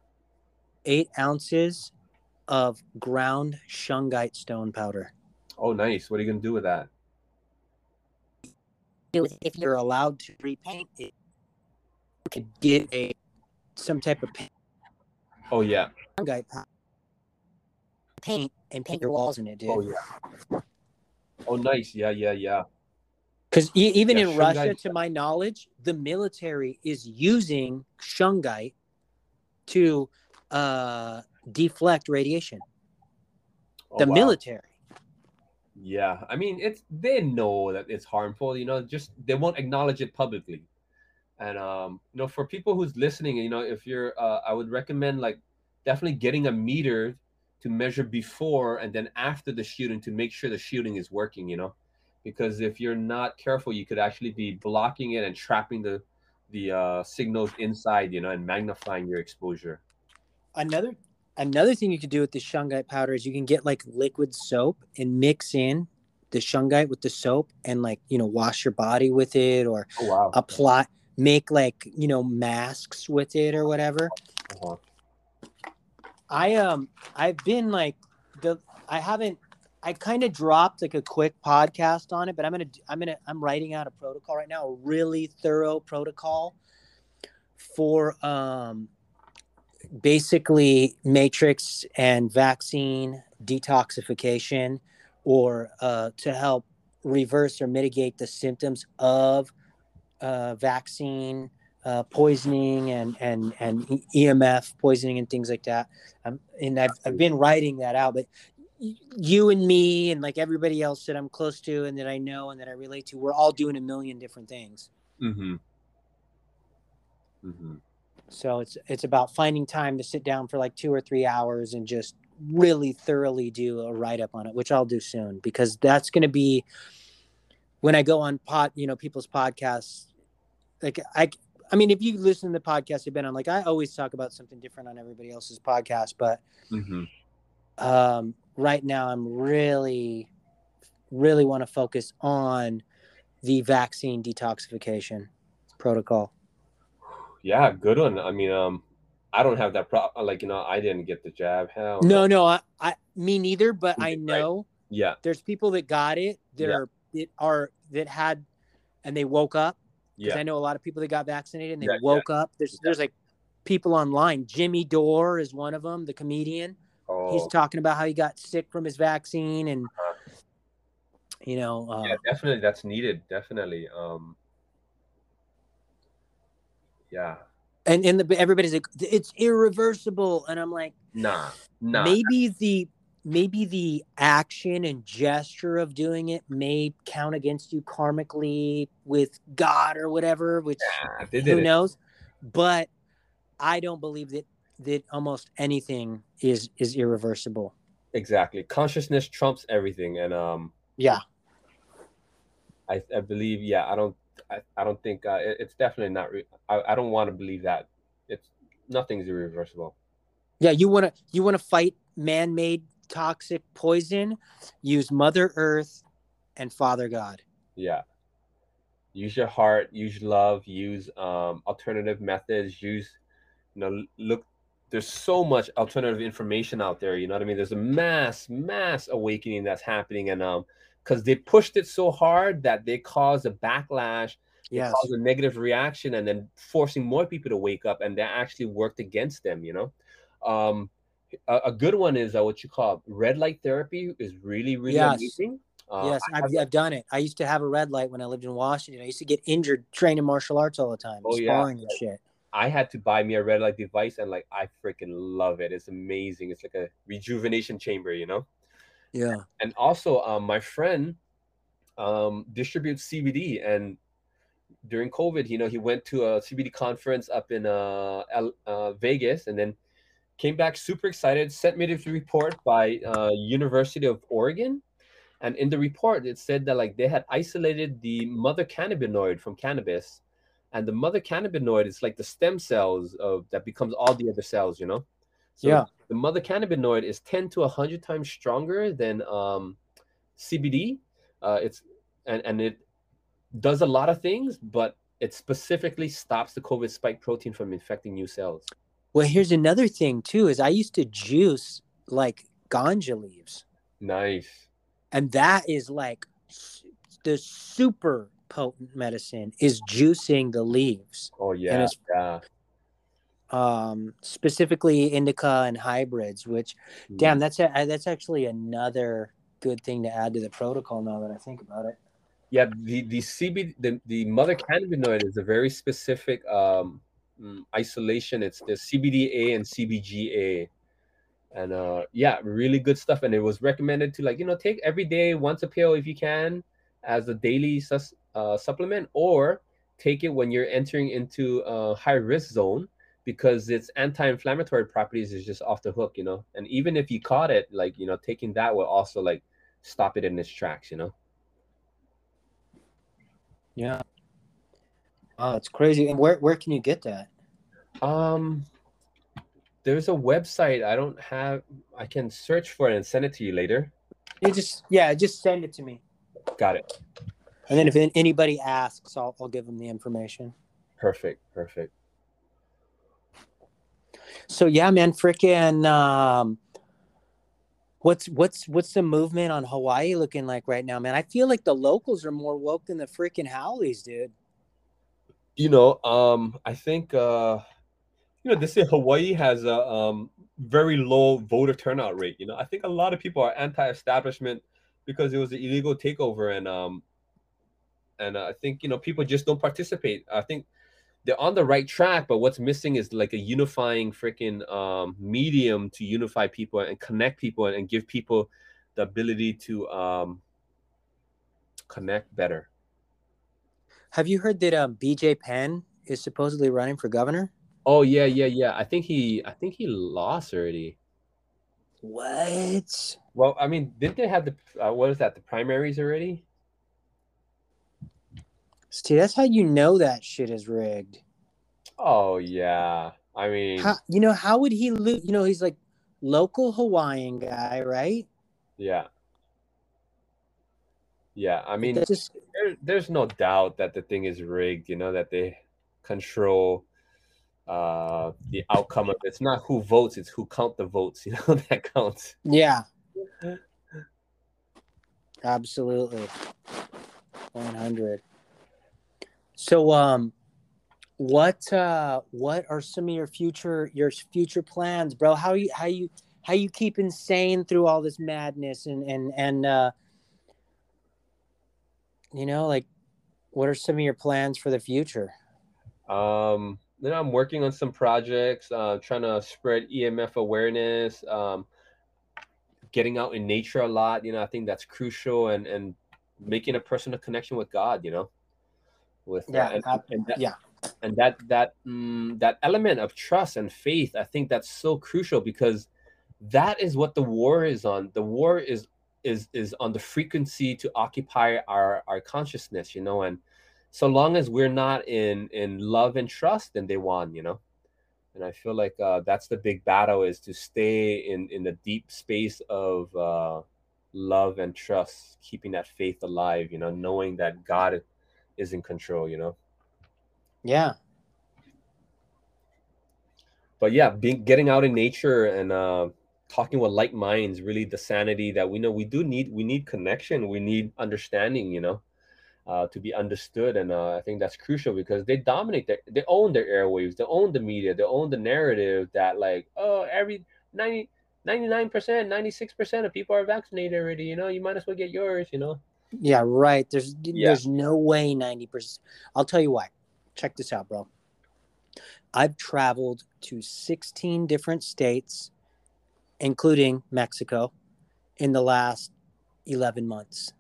Eight ounces of ground shungite stone powder. Oh, nice. What are you gonna do with that? If you're allowed to repaint it, you could get a some type of paint, Oh yeah. shungite pow- paint and paint your walls in it, dude. Oh yeah. Oh nice. Yeah yeah yeah. Because e- even Yeah, in Russia, to my knowledge, the military is using shungite to uh, deflect radiation. Oh, the wow. military. Yeah, I mean it's they know that it's harmful, you know, just they won't acknowledge it publicly. And um, you know, for people who's listening, you know, if you're uh, I would recommend like definitely getting a meter to measure before and then after the shooting to make sure the shooting is working, you know. Because if you're not careful, you could actually be blocking it and trapping the the uh, signals inside, you know, and magnifying your exposure. Another another thing you could do with the shungite powder is you can get like liquid soap and mix in the shungite with the soap and like you know wash your body with it or Oh wow. apply make like you know masks with it or whatever. Uh-huh. I um I've been like the I haven't I kind of dropped like a quick podcast on it, but I'm gonna I'm gonna I'm writing out a protocol right now, a really thorough protocol for um basically matrix and vaccine detoxification or uh, to help reverse or mitigate the symptoms of uh, vaccine uh, poisoning and and and EMF poisoning and things like that. Um, and I've I've been writing that out, but you and me and like everybody else that I'm close to and that I know and that I relate to, we're all doing a million different things. Mm-hmm. Mm-hmm. So it's it's about finding time to sit down for like two or three hours and just really thoroughly do a write up on it, which I'll do soon because that's going to be when I go on pot, you know, people's podcasts. Like I, I mean, if you listen to the podcast I've been on, like I always talk about something different on everybody else's podcast, but Mm-hmm. um, right now I'm really, really want to focus on the vaccine detoxification protocol. Yeah, good one. I mean, um, I don't have that problem. Like, you know, I didn't get the jab. Hell No, no, I, I me neither, but I Right. know Yeah. there's people that got it that Yeah. are that are that had and they woke up because Yeah. I know a lot of people that got vaccinated and they Yeah, yeah. woke up. There's Yeah. there's like people online. Jimmy Dore is one of them, the comedian. Oh, He's talking about how he got sick from his vaccine and you know, uh, yeah, definitely. That's needed. Definitely. Um, yeah. and and the, everybody's like it's irreversible, and I'm like Nah. Nah. maybe the maybe the action and gesture of doing it may count against you karmically with God or whatever, which they who it. knows but i don't believe that that almost anything is is irreversible Exactly. Consciousness trumps everything, and um, yeah I, I believe. Yeah, I don't. I, I don't think uh, it, it's definitely not. Re- I, I don't want to believe that it's nothing's irreversible. yeah you want to you want to fight man-made toxic poison use mother earth and father god Yeah. Use your heart. Use love. Use um alternative methods. Use, you know, look. There's so much alternative information out there. You know what I mean? There's a mass, mass awakening that's happening, and um, because they pushed it so hard that they caused a backlash yes caused a negative reaction and then forcing more people to wake up and that actually worked against them you know um a, a good one is uh, what you call red light therapy is really really Yes. amazing uh, yes I've, I've done it i used to have a red light when i lived in washington i used to get injured training martial arts all the time Oh, yeah. sparring and shit I had to buy me a red light device and like I freaking love it. It's amazing. It's like a rejuvenation chamber, you know. yeah And also, um, my friend um, distributes CBD, and during COVID, you know, he went to a CBD conference up in uh, L- uh, Vegas, and then came back super excited. Sent me this report by uh, University of Oregon, and in the report, it said that like they had isolated the mother cannabinoid from cannabis, and the mother cannabinoid is like the stem cells of that becomes all the other cells, you know. So Yeah. the mother cannabinoid is 10 to 100 times stronger than um, CBD. Uh, it's and, and it does a lot of things, but it specifically stops the COVID spike protein from infecting new cells. Well here's another thing too is i used to juice like ganja leaves Nice. and that is like the super potent medicine is juicing the leaves Oh yeah, yeah. um specifically indica and hybrids which Mm. damn that's a, that's actually another good thing to add to the protocol now that i think about it Yeah, the the CBD the, the mother cannabinoid is a very specific um, mm, isolation. It's the CBDA and CBGA, and uh, yeah, really good stuff. And it was recommended to like you know take every day once a pill if you can as a daily sus, uh, supplement, or take it when you're entering into a high risk zone because its anti-inflammatory properties is just off the hook, you know. And even if you caught it, like you know, taking that will also like stop it in its tracks, you know. yeah oh it's crazy and where, where can you get that Um, there's a website I don't have. I can search for it and send it to you later. you just yeah just send it to me Got it. and then if anybody asks i'll, I'll give them the information Perfect, perfect. So yeah, man, freaking um what's what's what's the movement on Hawaii looking like right now, man? I feel like the locals are more woke than the freaking haoles, dude. You know, um, I think uh you know, they say Hawaii has a um very low voter turnout rate. You know, I think a lot of people are anti-establishment because it was an illegal takeover, and um, and uh, I think you know people just don't participate. I think they're on the right track, but what's missing is like a unifying freaking um, medium to unify people and connect people and, and give people the ability to um, connect better. Have you heard that um, BJ Penn is supposedly running for governor? Oh yeah, yeah, yeah. I think he, I think he lost already. What? Well, I mean, didn't they have the uh, what is that? The primaries already? See, that's how you know that shit is rigged. Oh yeah. I mean, How, you know, how would he lose? You know, he's like local Hawaiian guy, right? yeah. Yeah, I mean, just there, there's no doubt that the thing is rigged. You know that they control uh the outcome of it. It's not who votes; it's who count the votes. You know that counts. yeah, absolutely, one hundred. So, um, what uh, what are some of your future your future plans, bro? How you how you how you keeping sane through all this madness and and and uh, you know, like, what are some of your plans for the future? Um, you know, I'm working on some projects, uh, trying to spread EMF awareness, um, getting out in nature a lot. You know, I think that's crucial, and and making a personal connection with God. You know, with uh, Yeah, and, and that, yeah. and that that mm, that element of trust and faith. I think that's so crucial because that is what the war is on. The war is is is on the frequency to occupy our our consciousness. You know, and so long as we're not in in love and trust then they won you know and i feel like uh, that's the big battle is to stay in in the deep space of uh, love and trust keeping that faith alive you know knowing that god is in control you know Yeah, but yeah being getting out in nature and uh, talking with like minds really the sanity that we know we do need we need connection we need understanding you know uh, to be understood and uh, i think that's crucial because they dominate their, they own their airwaves they own the media they own the narrative that like oh every 90 99% 96% of people are vaccinated already you know you might as well get yours you know yeah, right. There's Yeah. there's no way ninety percent. I'll tell you why. Check this out, bro. I've traveled to sixteen different states, including Mexico, in the last eleven months.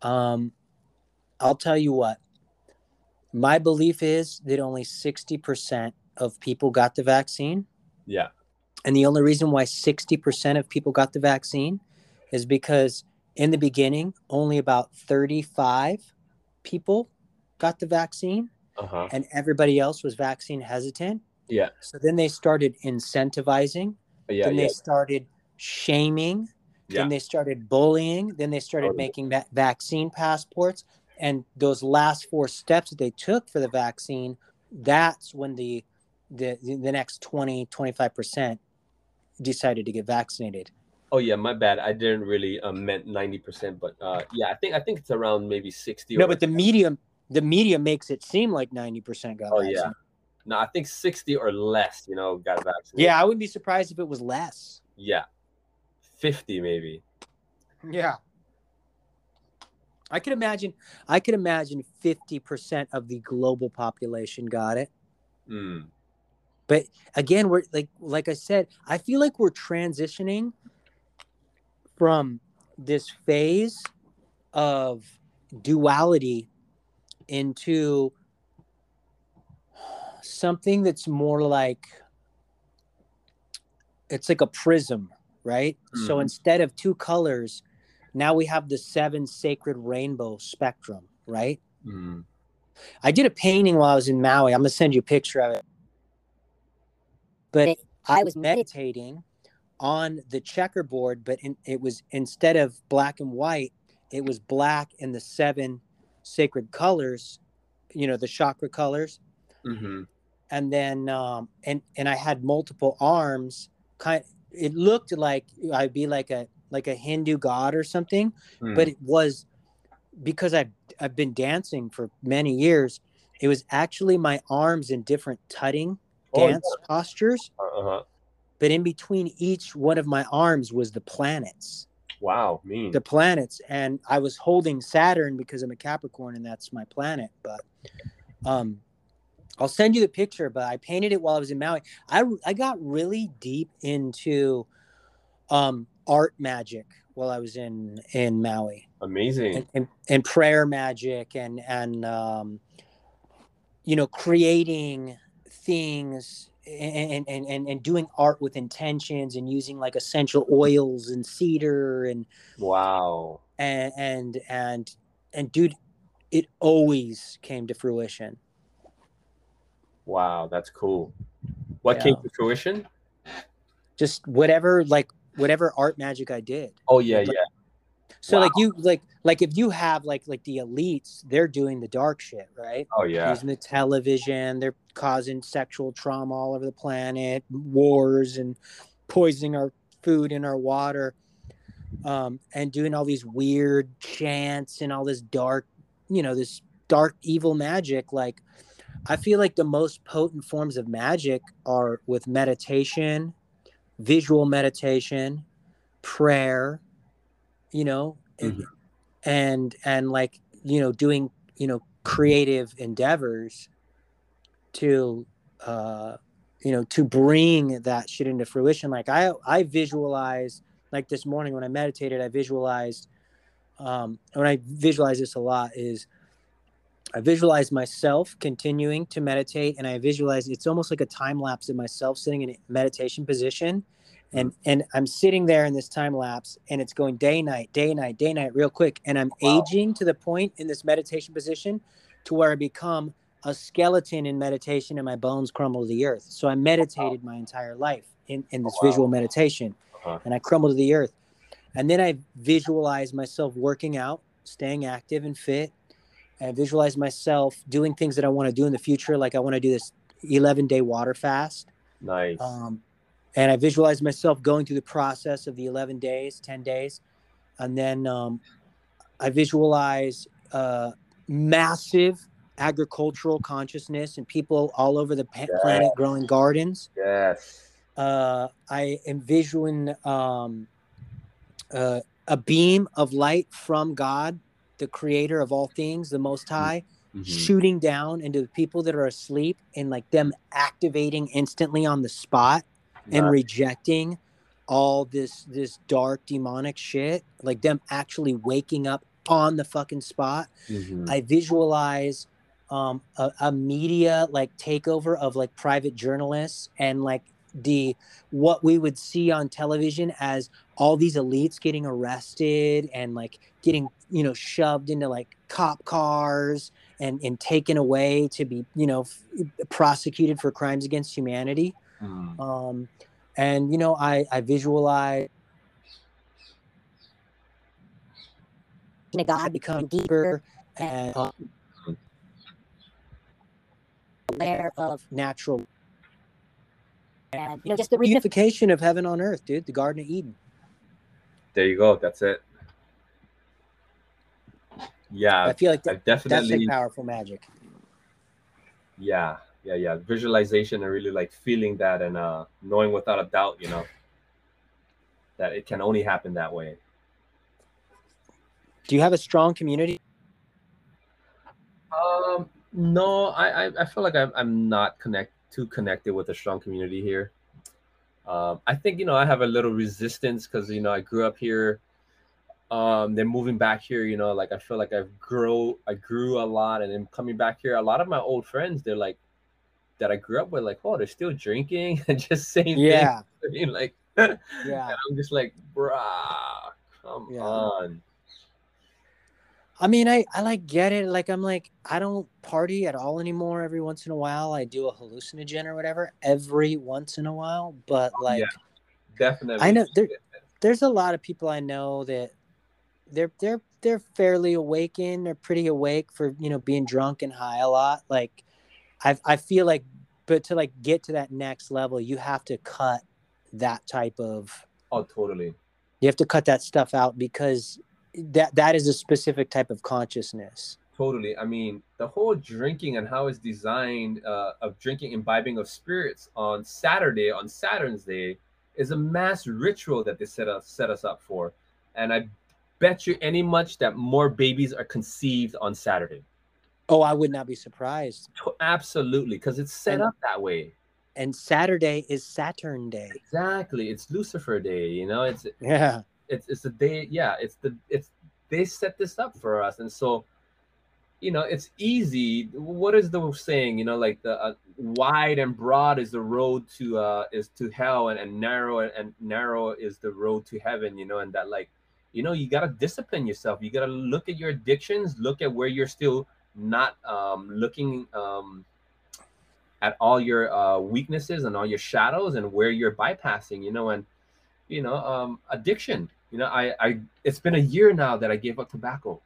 Um, I'll tell you what. My belief is that only sixty percent of people got the vaccine. yeah And the only reason why 60% of people got the vaccine is because in the beginning, only about 35 people got the vaccine uh-huh and everybody else was vaccine hesitant. yeah So then they started incentivizing, yeah then yeah they started shaming, yeah then they started bullying, then they started Totally. making va- vaccine passports. And those last four steps that they took for the vaccine, that's when the the, the next 20, 25% decided to get vaccinated. oh yeah my bad i didn't really uh, meant 90% but uh yeah i think i think it's around maybe 60 No, but the medium the media makes it seem like 90% got oh vaccinated. yeah no i think 60 or less you know got vaccinated Yeah, I wouldn't be surprised if it was less. yeah 50 maybe Yeah. I could imagine I could imagine 50% of the global population got it. mm. But again, we're like like I said, I feel like we're transitioning from this phase of duality into something that's more like it's like a prism, right? So Mhm. instead of two colors, now we have the seven sacred rainbow spectrum, right? Mm. I did a painting while I was in Maui. I'm gonna send you a picture of it. But I was meditating on the checkerboard, but in, it was instead of black and white, it was black and the seven sacred colors you know, the chakra colors. Mm-hmm. And then, um, and, and I had multiple arms kind it looked like I'd be like a, like a Hindu god or something, Mm. but it was because I've, I've been dancing for many years. It was actually my arms in different tutting Oh, dance postures, uh-huh. but in between each one of my arms was the planets. Wow, mean. the planets and i was holding saturn because i'm a capricorn and that's my planet but um i'll send you the picture but i painted it while i was in maui i i got really deep into um art magic while i was in in maui Amazing. and, and, and prayer magic and and um you know creating things and, and and and doing art with intentions and using like essential oils and cedar and Wow. and and and and dude it always came to fruition Wow, that's cool. What Yeah. came to fruition? just whatever like whatever art magic i did Oh yeah, Like- yeah. so Wow. like you like like if you have like like the elites they're doing the dark shit right Oh yeah. using the television they're causing sexual trauma all over the planet wars and poisoning our food and our water um, and doing all these weird chants and all this dark you know this dark evil magic like i feel like the most potent forms of magic are with meditation visual meditation prayer you know and- Mhm. and and like you know doing you know creative endeavors to uh you know to bring that shit into fruition like i i visualize like this morning when i meditated i visualized um when i visualize this a lot is i visualize myself continuing to meditate and i visualize it's almost like a time lapse of myself sitting in a meditation position and and i'm sitting there in this time lapse and it's going day night day night day night real quick and i'm Wow. aging to the point in this meditation position to where i become a skeleton in meditation and my bones crumble to the earth so i meditated my entire life in, in this Wow. visual meditation Uh-huh. and i crumble to the earth and then i visualize myself working out staying active and fit and I visualize myself doing things that i want to do in the future like i want to do this 11 day water fast Nice. um, and I visualize myself going through the process of the 11 days, 10 days. And then um, I visualize uh, massive agricultural consciousness and people all over the pa- Yeah. planet growing gardens. yes. Uh, I envision um, uh, a beam of light from God, the creator of all things, the Most High, Mhm. shooting down into the people that are asleep and like them activating instantly on the spot and rejecting all this this dark demonic shit like them actually waking up on the fucking spot Mhm. i visualize um a, a media like takeover of like private journalists and like the what we would see on television as all these elites getting arrested and like getting you know shoved into like cop cars and and taken away to be you know f- prosecuted for crimes against humanity Mhm. um, and you know i i visualize god become deeper and uh, aware of natural and you know just the reunification of heaven on earth dude the garden of eden There you go. That's it. Yeah, i feel like that, that's definitely. like powerful magic yeah, yeah, yeah. Visualization and really like feeling that and uh knowing without a doubt, you know, that it can only happen that way. do you have a strong community Um, no, I I, I feel like I'm I'm not connect too connected with a strong community here. Um, I think you know I have a little resistance because you know I grew up here. Um, then moving back here, you know, like I feel like I've grow I grew a lot, and then coming back here, a lot of my old friends, they're like that I grew up with, like, oh, they're still drinking and just saying yeah. I mean, like, and yeah I'm just like, bruh, come Yeah. on. I mean, I, I like get it. Like, I'm like, I don't party at all anymore. Every once in a while, I do a hallucinogen or whatever every once in a while. But like, Yeah. Definitely. I know there, there's a lot of people I know that they're they're they're fairly awakened they're pretty awake for you know being drunk and high a lot like i i feel like but to like get to that next level you have to cut that type of oh totally. You have to cut that stuff out because that that is a specific type of consciousness. Totally. I mean the whole drinking and how it's designed uh, of drinking imbibing of spirits on saturday on saturn's day is a mass ritual that they set us set us up for. And i bet you any much that more babies are conceived on saturday. Oh i would not be surprised. Absolutely because it's set And- up that way. and saturday is saturn day. Exactly it's lucifer day you know it's yeah. it's it's the day yeah it's the it's they set this up for us and so you know it's easy. What is the saying you know like the uh, wide and broad is the road to uh is to hell and, and narrow and narrow is the road to heaven you know and that like you know you got to discipline yourself. You got to look at your addictions look at where you're still not um looking um at all your uh weaknesses and all your shadows and where you're bypassing you know and you know um addiction. You know i i it's been a year now that i gave up tobacco.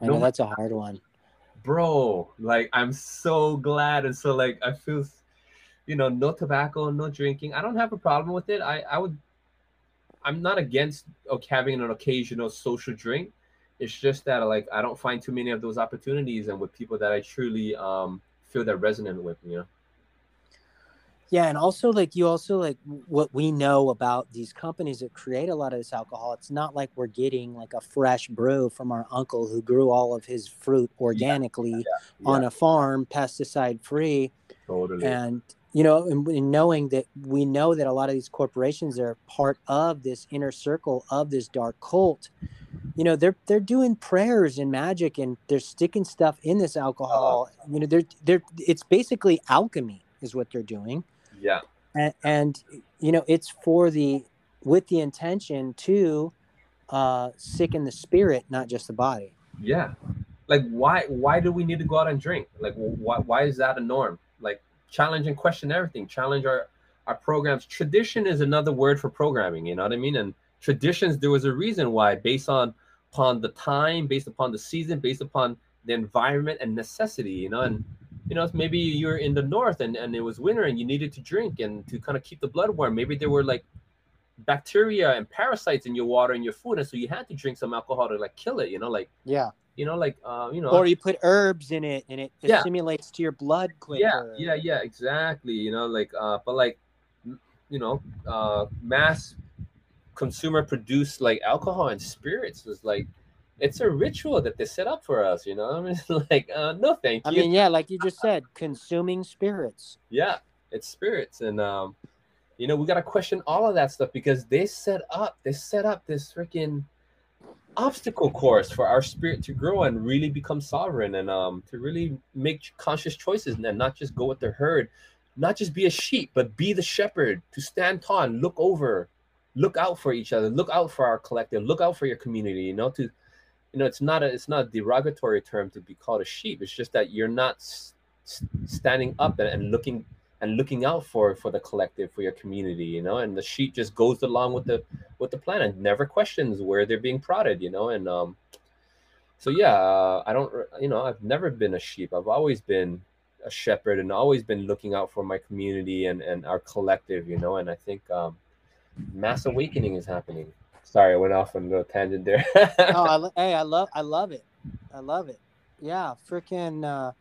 I know No- that's a hard one. Bro like i'm so glad and so like i feel you know no tobacco no drinking. I don't have a problem with it. I i would i'm not against okay, having an occasional social drink. It's just that like i don't find too many of those opportunities and with people that i truly um feel that resonant with you know? Yeah, and also like you also like what we know about these companies that create a lot of this alcohol. It's not like we're getting like a fresh brew from our uncle who grew all of his fruit organically on a farm, pesticide free, totally. And you know, and, and knowing that we know that a lot of these corporations are part of this inner circle of this dark cult. You know, they're they're doing prayers and magic, and they're sticking stuff in this alcohol. You know, they're they're it's basically alchemy is what they're doing yeah and, and you know it's for the with the intention to uh sicken the spirit not just the body Yeah. Like why why do we need to go out and drink? Like why why is that a norm? Like challenge and question everything. Challenge our our programs. Tradition is another word for programming, you know what I mean? And traditions there was a reason why based on upon the time, based upon the season, based upon the environment and necessity, you know, and you know, maybe you're in the north and, and it was winter and you needed to drink and to kind of keep the blood warm. Maybe there were like bacteria and parasites in your water and your food, and so you had to drink some alcohol to like kill it, you know, like yeah you know, like uh, you know, or you put herbs in it and it Yeah. assimilates to your blood quicker yeah, yeah, yeah, exactly. You know, like uh, but like you know, uh, mass consumer produced like alcohol and spirits was like it's a ritual that they set up for us. You know, I mean, like uh, no, thank you. i mean yeah like you just said consuming spirits yeah, it's spirits, and um, you know, we gotta question all of that stuff because they set up, they set up this freaking obstacle course for our spirit to grow and really become sovereign and um to really make conscious choices and not just go with the herd not just be a sheep but be the shepherd to stand tall and look over look out for each other look out for our collective look out for your community you know to you know it's not a it's not a derogatory term to be called a sheep. It's just that you're not s- standing up and, and looking and looking out for for the collective for your community you know and the sheep just goes along with the with the plan and never questions where they're being prodded you know and um so yeah uh, i don't you know i've never been a sheep. I've always been a shepherd and always been looking out for my community and and our collective you know and i think um mass awakening is happening. Sorry i went off on a little tangent there. Oh I, hey i love i love it. I love it. Yeah freaking uh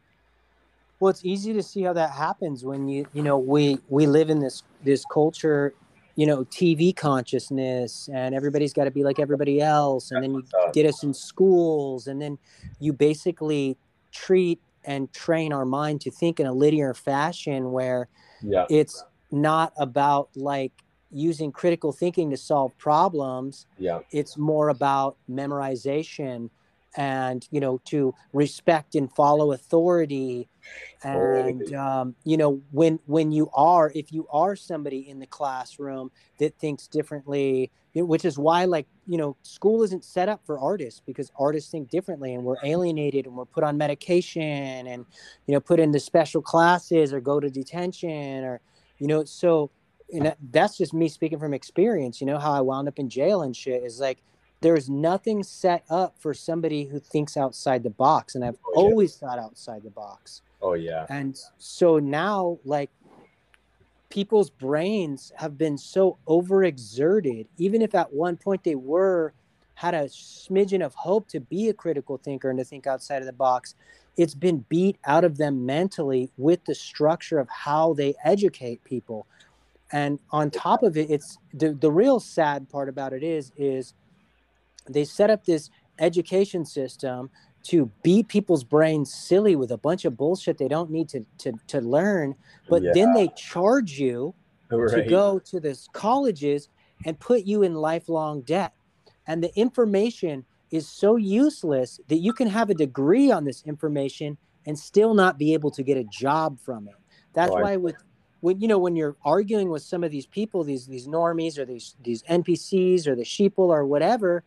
well it's easy to see how that happens when you you know we we live in this this culture you know tv consciousness and everybody's got to be like everybody else and then you That's what's up. get us in schools and then you basically treat and train our mind to think in a linear fashion where yeah. it's not about like using critical thinking to solve problems. Yeah. It's more about memorization and you know to respect and follow authority and um, you know when when you are if you are somebody in the classroom that thinks differently which is why like you know school isn't set up for artists because artists think differently and we're alienated and we're put on medication and you know put into special classes or go to detention or you know so and that- that's just me speaking from experience you know how i wound up in jail and shit is like there's nothing set up for somebody who thinks outside the box and i've Oh, yeah. always thought outside the box Oh yeah. and so now like people's brains have been so overexerted even if at one point they were had a smidgen of hope to be a critical thinker and to think outside of the box it's been beat out of them mentally with the structure of how they educate people and on top of it it's the, the real sad part about it is is they set up this education system to beat people's brains silly with a bunch of bullshit they don't need to to, to learn but Yeah. then they charge you to go to the colleges and put you in lifelong debt. And the information is so useless that you can have a degree on this information and still not be able to get a job from it. That's Oh, I- why with when you know when you're arguing with some of these people these these normies or these these npcs or the sheeple or whatever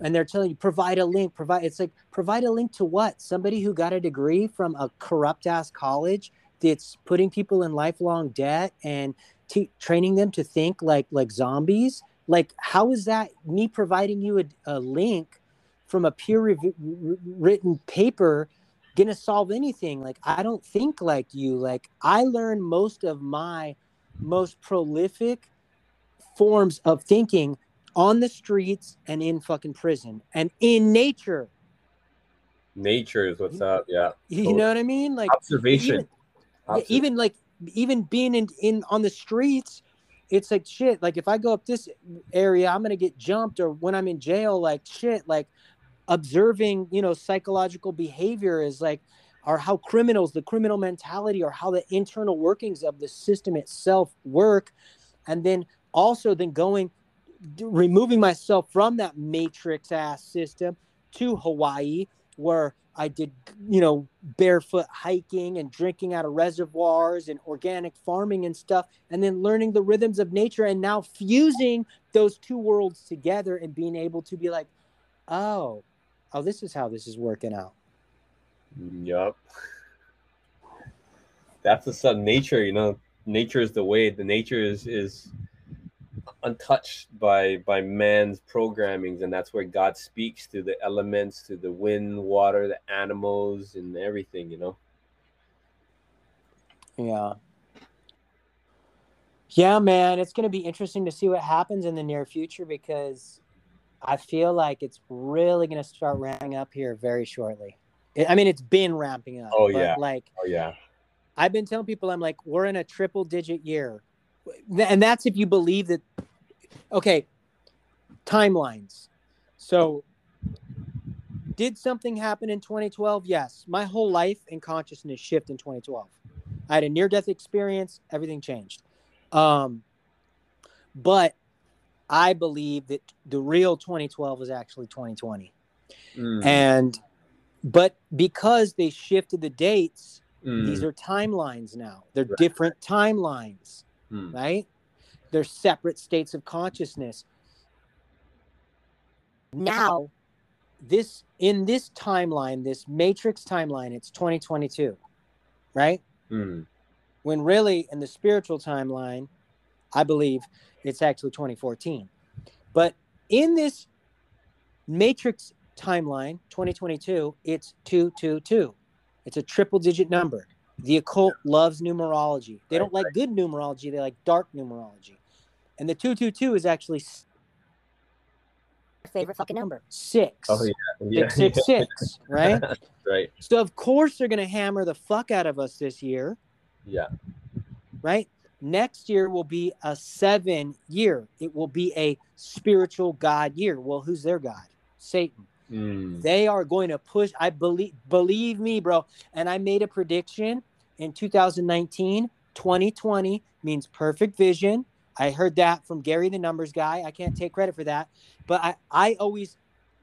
and they're telling you provide a link provide it's like provide a link to what? Somebody who got a degree from a corrupt ass college that's putting people in lifelong debt and te- training them to think like like zombies? Like how is that me providing you a, a link from a peer rev- written paper gonna solve anything? Like i don't think like you. Like i learned most of my most prolific forms of thinking on the streets and in fucking prison and in nature Nature is what's up. Yeah. you Totally. know what i mean like Observation. even, yeah, even like even being in in on the streets it's like shit like if i go up this area i'm gonna get jumped or when i'm in jail like shit like observing you know psychological behavior is like or how criminals the criminal mentality or how the internal workings of the system itself work and then also then going removing myself from that matrix ass system to hawaii where i did you know barefoot hiking and drinking out of reservoirs and organic farming and stuff and then learning the rhythms of nature and now fusing those two worlds together and being able to be like oh oh this is how this is working out Yup. That's the sun. Nature, you know, nature is the way. The nature is is untouched by by man's programmings, and that's where God speaks to the elements, to the wind, water, the animals, and everything. You know. yeah yeah man it's going to be interesting to see what happens in the near future because i feel like it's really going to start ramping up here very shortly I- mean it's been ramping up Oh, yeah. like Oh yeah. I've been telling people I'm like we're in a triple digit year. And that's if you believe that okay, timelines. So did something happen in 2012? Yes. My whole life and consciousness shift in 2012. I had a near death experience, everything changed. Um but I believe that the real 2012 was actually 2020. Mm, And but because they shifted the dates, mm, these are timelines now. They're Right. different timelines, mm. right? They're separate states of consciousness. Now, this in this timeline, this matrix timeline, it's 2022, right? Mm. When really in the spiritual timeline, I believe it's actually 2014. But in this matrix timeline, 2022, it's 222. It's a triple digit number. The occult loves numerology. They don't Right, like good numerology, they like dark numerology. And the 222 is actually s- favorite fucking number. Six. Oh yeah. Yeah. Six, six, six, right? right. So of course they're gonna hammer the fuck out of us this year, Yeah. right? Next year will be a seven year. It will be a spiritual God year. Well, who's their God? Satan. Mm. They are going to push. I believe, believe me, bro. And I made a prediction in 2019. 2020 means perfect vision. I heard that from Gary, the numbers guy. I can't take credit for that, but I, I always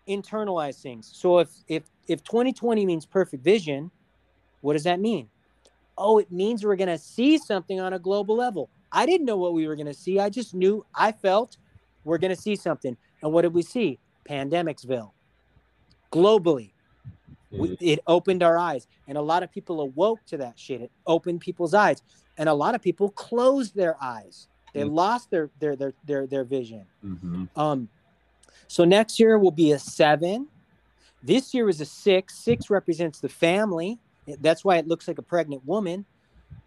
internalize things. So if if if 2020 means perfect vision, what does that mean? Oh, it means we're gonna see something on a global level. I didn't know what we were gonna see. I just knew I felt we're gonna see something. And what did we see? Pandemicsville globally. We, Mm. it opened our eyes, and a lot of people awoke to that shit. It opened people's eyes, and a lot of people closed their eyes. They Mm. lost their their their their their vision. Mhm. Um, So next year will be a seven. This year is a six. Six represents the family. That's why it looks like a pregnant woman.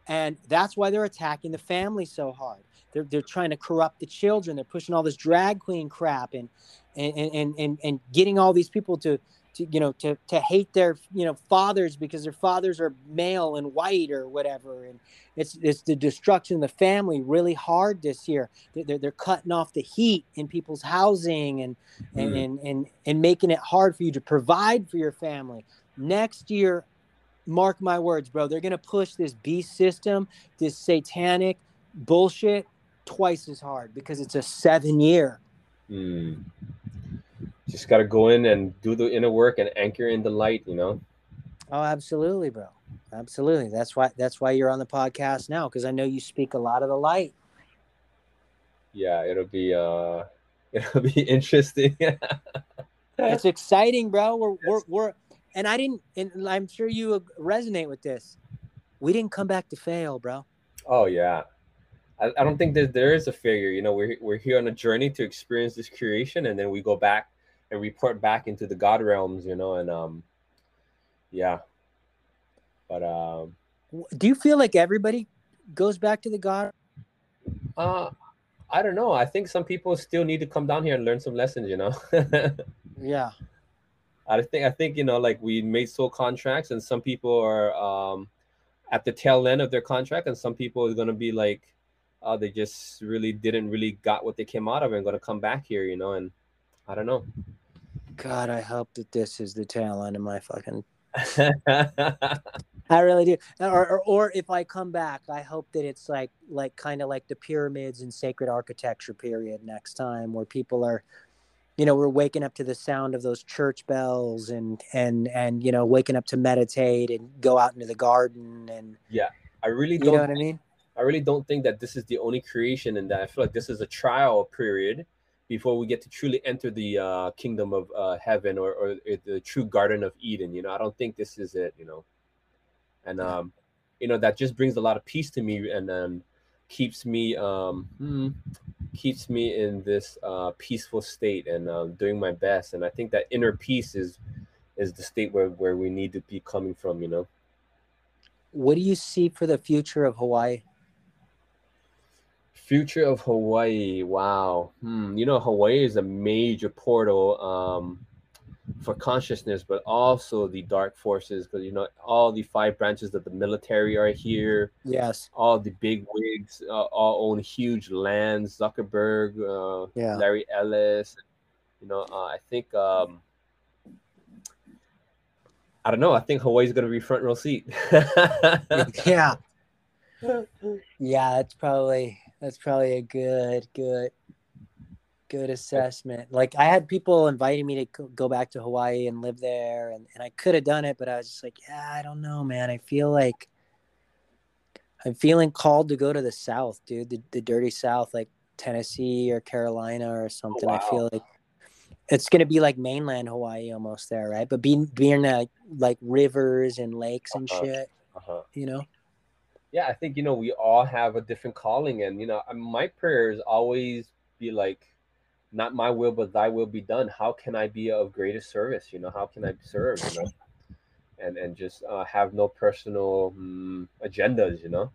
And that's why they're attacking the family so hard. They're, they're trying to corrupt the children. They're pushing all this drag queen crap and and and and, and getting all these people to to you know to to hate their you know fathers because their fathers are male and white or whatever. And it's it's the destruction of the family really hard this year. They're, they're cutting off the heat in people's housing and, and, mm. and and and making it hard for you to provide for your family. Next year mark my words bro they're gonna push this beast system this satanic bullshit twice as hard because it's a seven year. Mm just got to go in and do the inner work and anchor in the light you know? Oh absolutely bro. Absolutely. That's why that's why you're on the podcast now because i know you speak a lot of the light. Yeah it'll be uh it'll be interesting. It's exciting bro. We're, we're we're and i didn't and i'm sure you resonate with this. We didn't come back to fail bro. Oh yeah. I, I don't think that there is a failure. You know we're, we're here on a journey to experience this creation and then we go back and report back into the god realms you know and um yeah. But um do you feel like everybody goes back to the god? Uh i don't know. I think some people still need to come down here and learn some lessons you know? Yeah. I think i think you know like we made soul contracts and some people are um at the tail end of their contract and some people are going to be like uh, they just really didn't really got what they came out of and going to come back here you know and I don't know. God, I hope that this is the tail end of my fucking. I really do. Or, or, or if I come back, I hope that it's like like kind of like the pyramids and sacred architecture period next time, where people are, you know, we're waking up to the sound of those church bells and and and you know waking up to meditate and go out into the garden and. Yeah, I really don't. You know what I mean? I really don't think that this is the only creation, and that I feel like this is a trial period before we get to truly enter the uh, kingdom of uh, heaven or, or the true garden of eden you know? I don't think this is it you know? And um you know that just brings a lot of peace to me and um, keeps me um hmm, keeps me in this uh, peaceful state and um, doing my best. And i think that inner peace is is the state where, where we need to be coming from you know? What do you see for the future of hawaii Future of Hawaii. Wow. Hmm. You know, Hawaii is a major portal um, for consciousness, but also the dark forces. Because you know, all the five branches of the military are here. Yes. All the big wigs uh, all own huge lands. Zuckerberg, uh, yeah. Larry Ellison. You know, uh, I think. Um, I don't know. I think Hawaii's going to be front row seat. yeah. Yeah, it's probably that's probably a good, good, good assessment. Like I had people inviting me to go back to Hawaii and live there, and, and I could have done it, but I was just like, yeah, I don't know, man. I feel like I'm feeling called to go to the South, dude, the, the dirty South, like Tennessee or Carolina or something. Oh, wow. I feel like it's gonna be like mainland Hawaii almost there, right? But being being like like rivers and lakes and uh-huh. shit, uh-huh. you know yeah, I think you know we all have a different calling, and you know my prayers always be like, not my will but Thy will be done. How can I be of greatest service? You know, how can I serve? You know, and and just uh, have no personal um, agendas. You know.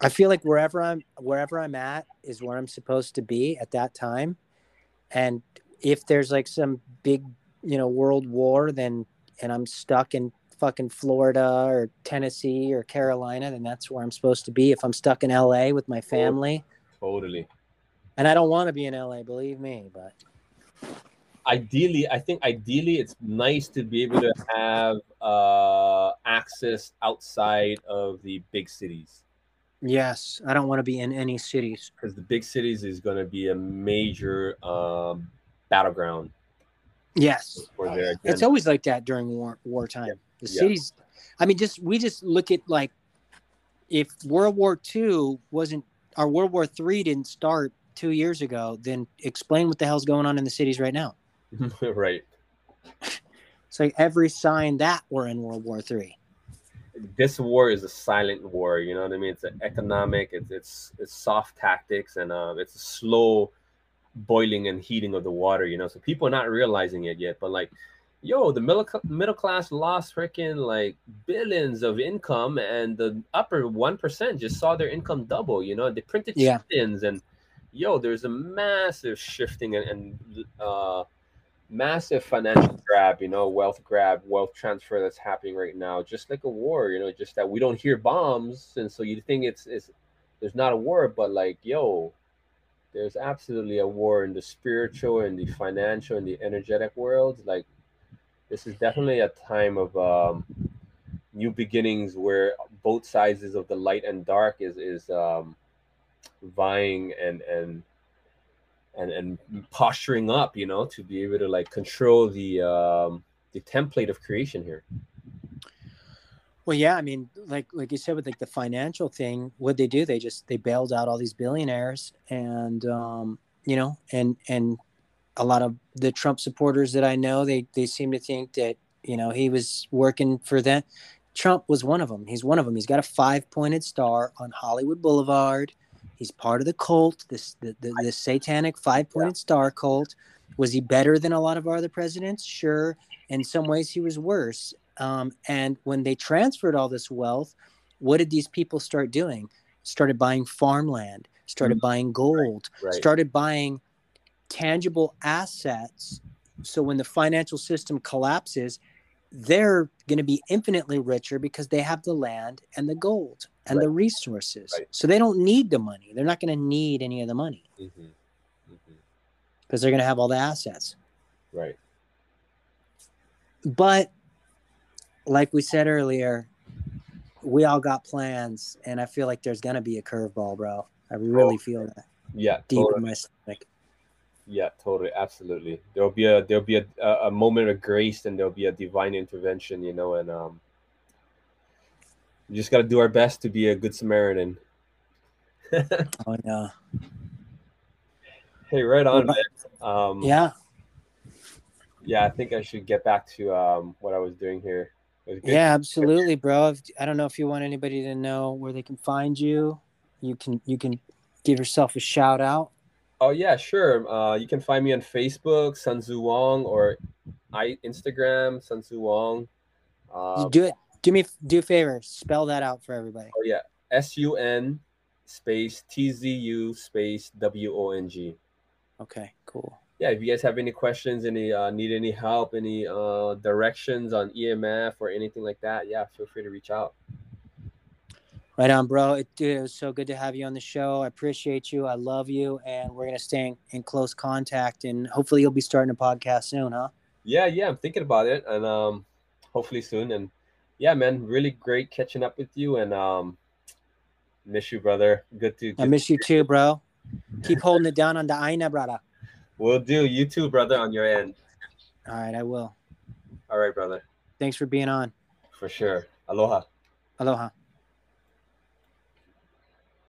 I feel like wherever I'm wherever I'm at is where I'm supposed to be at that time. And if there's like some big, you know, world war, then and I'm stuck in fucking Florida or Tennessee or Carolina, then that's where I'm supposed to be. If I'm stuck in LA with my family, totally. And I don't want to be in LA, believe me, but ideally, I think ideally it's nice to be able to have uh, access outside of the big cities. Yes, I don't want to be in any cities because the big cities is going to be a major um, battleground. Yes, it's always like that during war wartime. Yeah. The yeah. cities, I mean, just we just look at like if World War II wasn't our World War Three didn't start two years ago, then explain what the hell's going on in the cities right now. right. It's like every sign that we're in World War Three. This war is a silent war. You know what I mean? It's an economic. It's it's it's soft tactics, and uh, it's a slow boiling and heating of the water, you know. So people are not realizing it yet, but like, yo, the middle middle class lost freaking like billions of income, and the upper one percent just saw their income double. You know, they printed Yeah. chickens, and yo, there's a massive shifting and, and uh, massive financial grab. You know, wealth grab, wealth transfer that's happening right now, just like a war. You know, just that we don't hear bombs, and so you think it's it's there's not a war, but like, yo, there's absolutely a war in the spiritual and the financial and the energetic world like this is definitely a time of um, new beginnings where both sizes of the light and dark is is um, vying and and and and posturing up you know to be able to like control the um, the template of creation here. Well, yeah, I mean, like like you said with like the financial thing, what they do, they just they bailed out all these billionaires, and um, you know, and and a lot of the Trump supporters that I know, they they seem to think that you know he was working for them. Trump was one of them. He's one of them. He's got a five pointed star on Hollywood Boulevard. He's part of the cult, this the the, the satanic five pointed star cult. Was he better than a lot of our other presidents? Sure. In some ways, he was worse. Um, and when they transferred all this wealth, what did these people start doing? Started buying farmland, started Mhm. buying gold, right started buying tangible assets. So when the financial system collapses, they're going to be infinitely richer because they have the land and the gold and the resources. Right. So they don't need the money. They're not going to need any of the money hmm hmm because they're going to have all the assets. right But like we said earlier, we all got plans, and I feel like there's going to be a curveball, bro. I really feel that yeah deep totally. in my stomach. Yeah, totally, absolutely. There'll be a there'll be a, a moment of grace, and there'll be a divine intervention, you know, and um, we just got to do our best to be a good Samaritan. Oh yeah, Hey, right on, man. Um, yeah, yeah. I think I should get back to um what I was doing here. Was yeah, absolutely, bro. If, I don't know if you want anybody to know where they can find you. You can you can give yourself a shout out. Oh yeah, sure. Uh, you can find me on Facebook, Sun Tzu Wong, or I Instagram, Sun Tzu Wong. Um, do it. Do me do a favor. Spell that out for everybody. oh yeah, S U N space T Z U space W O N G. Okay, cool. yeah, if you guys have any questions, any uh, need any help, any uh, directions on EMF or anything like that, yeah, feel free to reach out. Right on, bro. It, dude, it was so good to have you on the show. I appreciate you. I love you, and we're gonna stay in, in close contact. And hopefully, you'll be starting a podcast soon, huh? Yeah, yeah, I'm thinking about it, and um, hopefully soon. And yeah, man, really great catching up with you, and um, miss you, brother. Good to. I miss you too, bro. Keep holding it down on the Aina, brother. We'll do. You too, brother, on your end. All right, I will. All right, brother, Thanks for being on. for sure. Aloha. Aloha.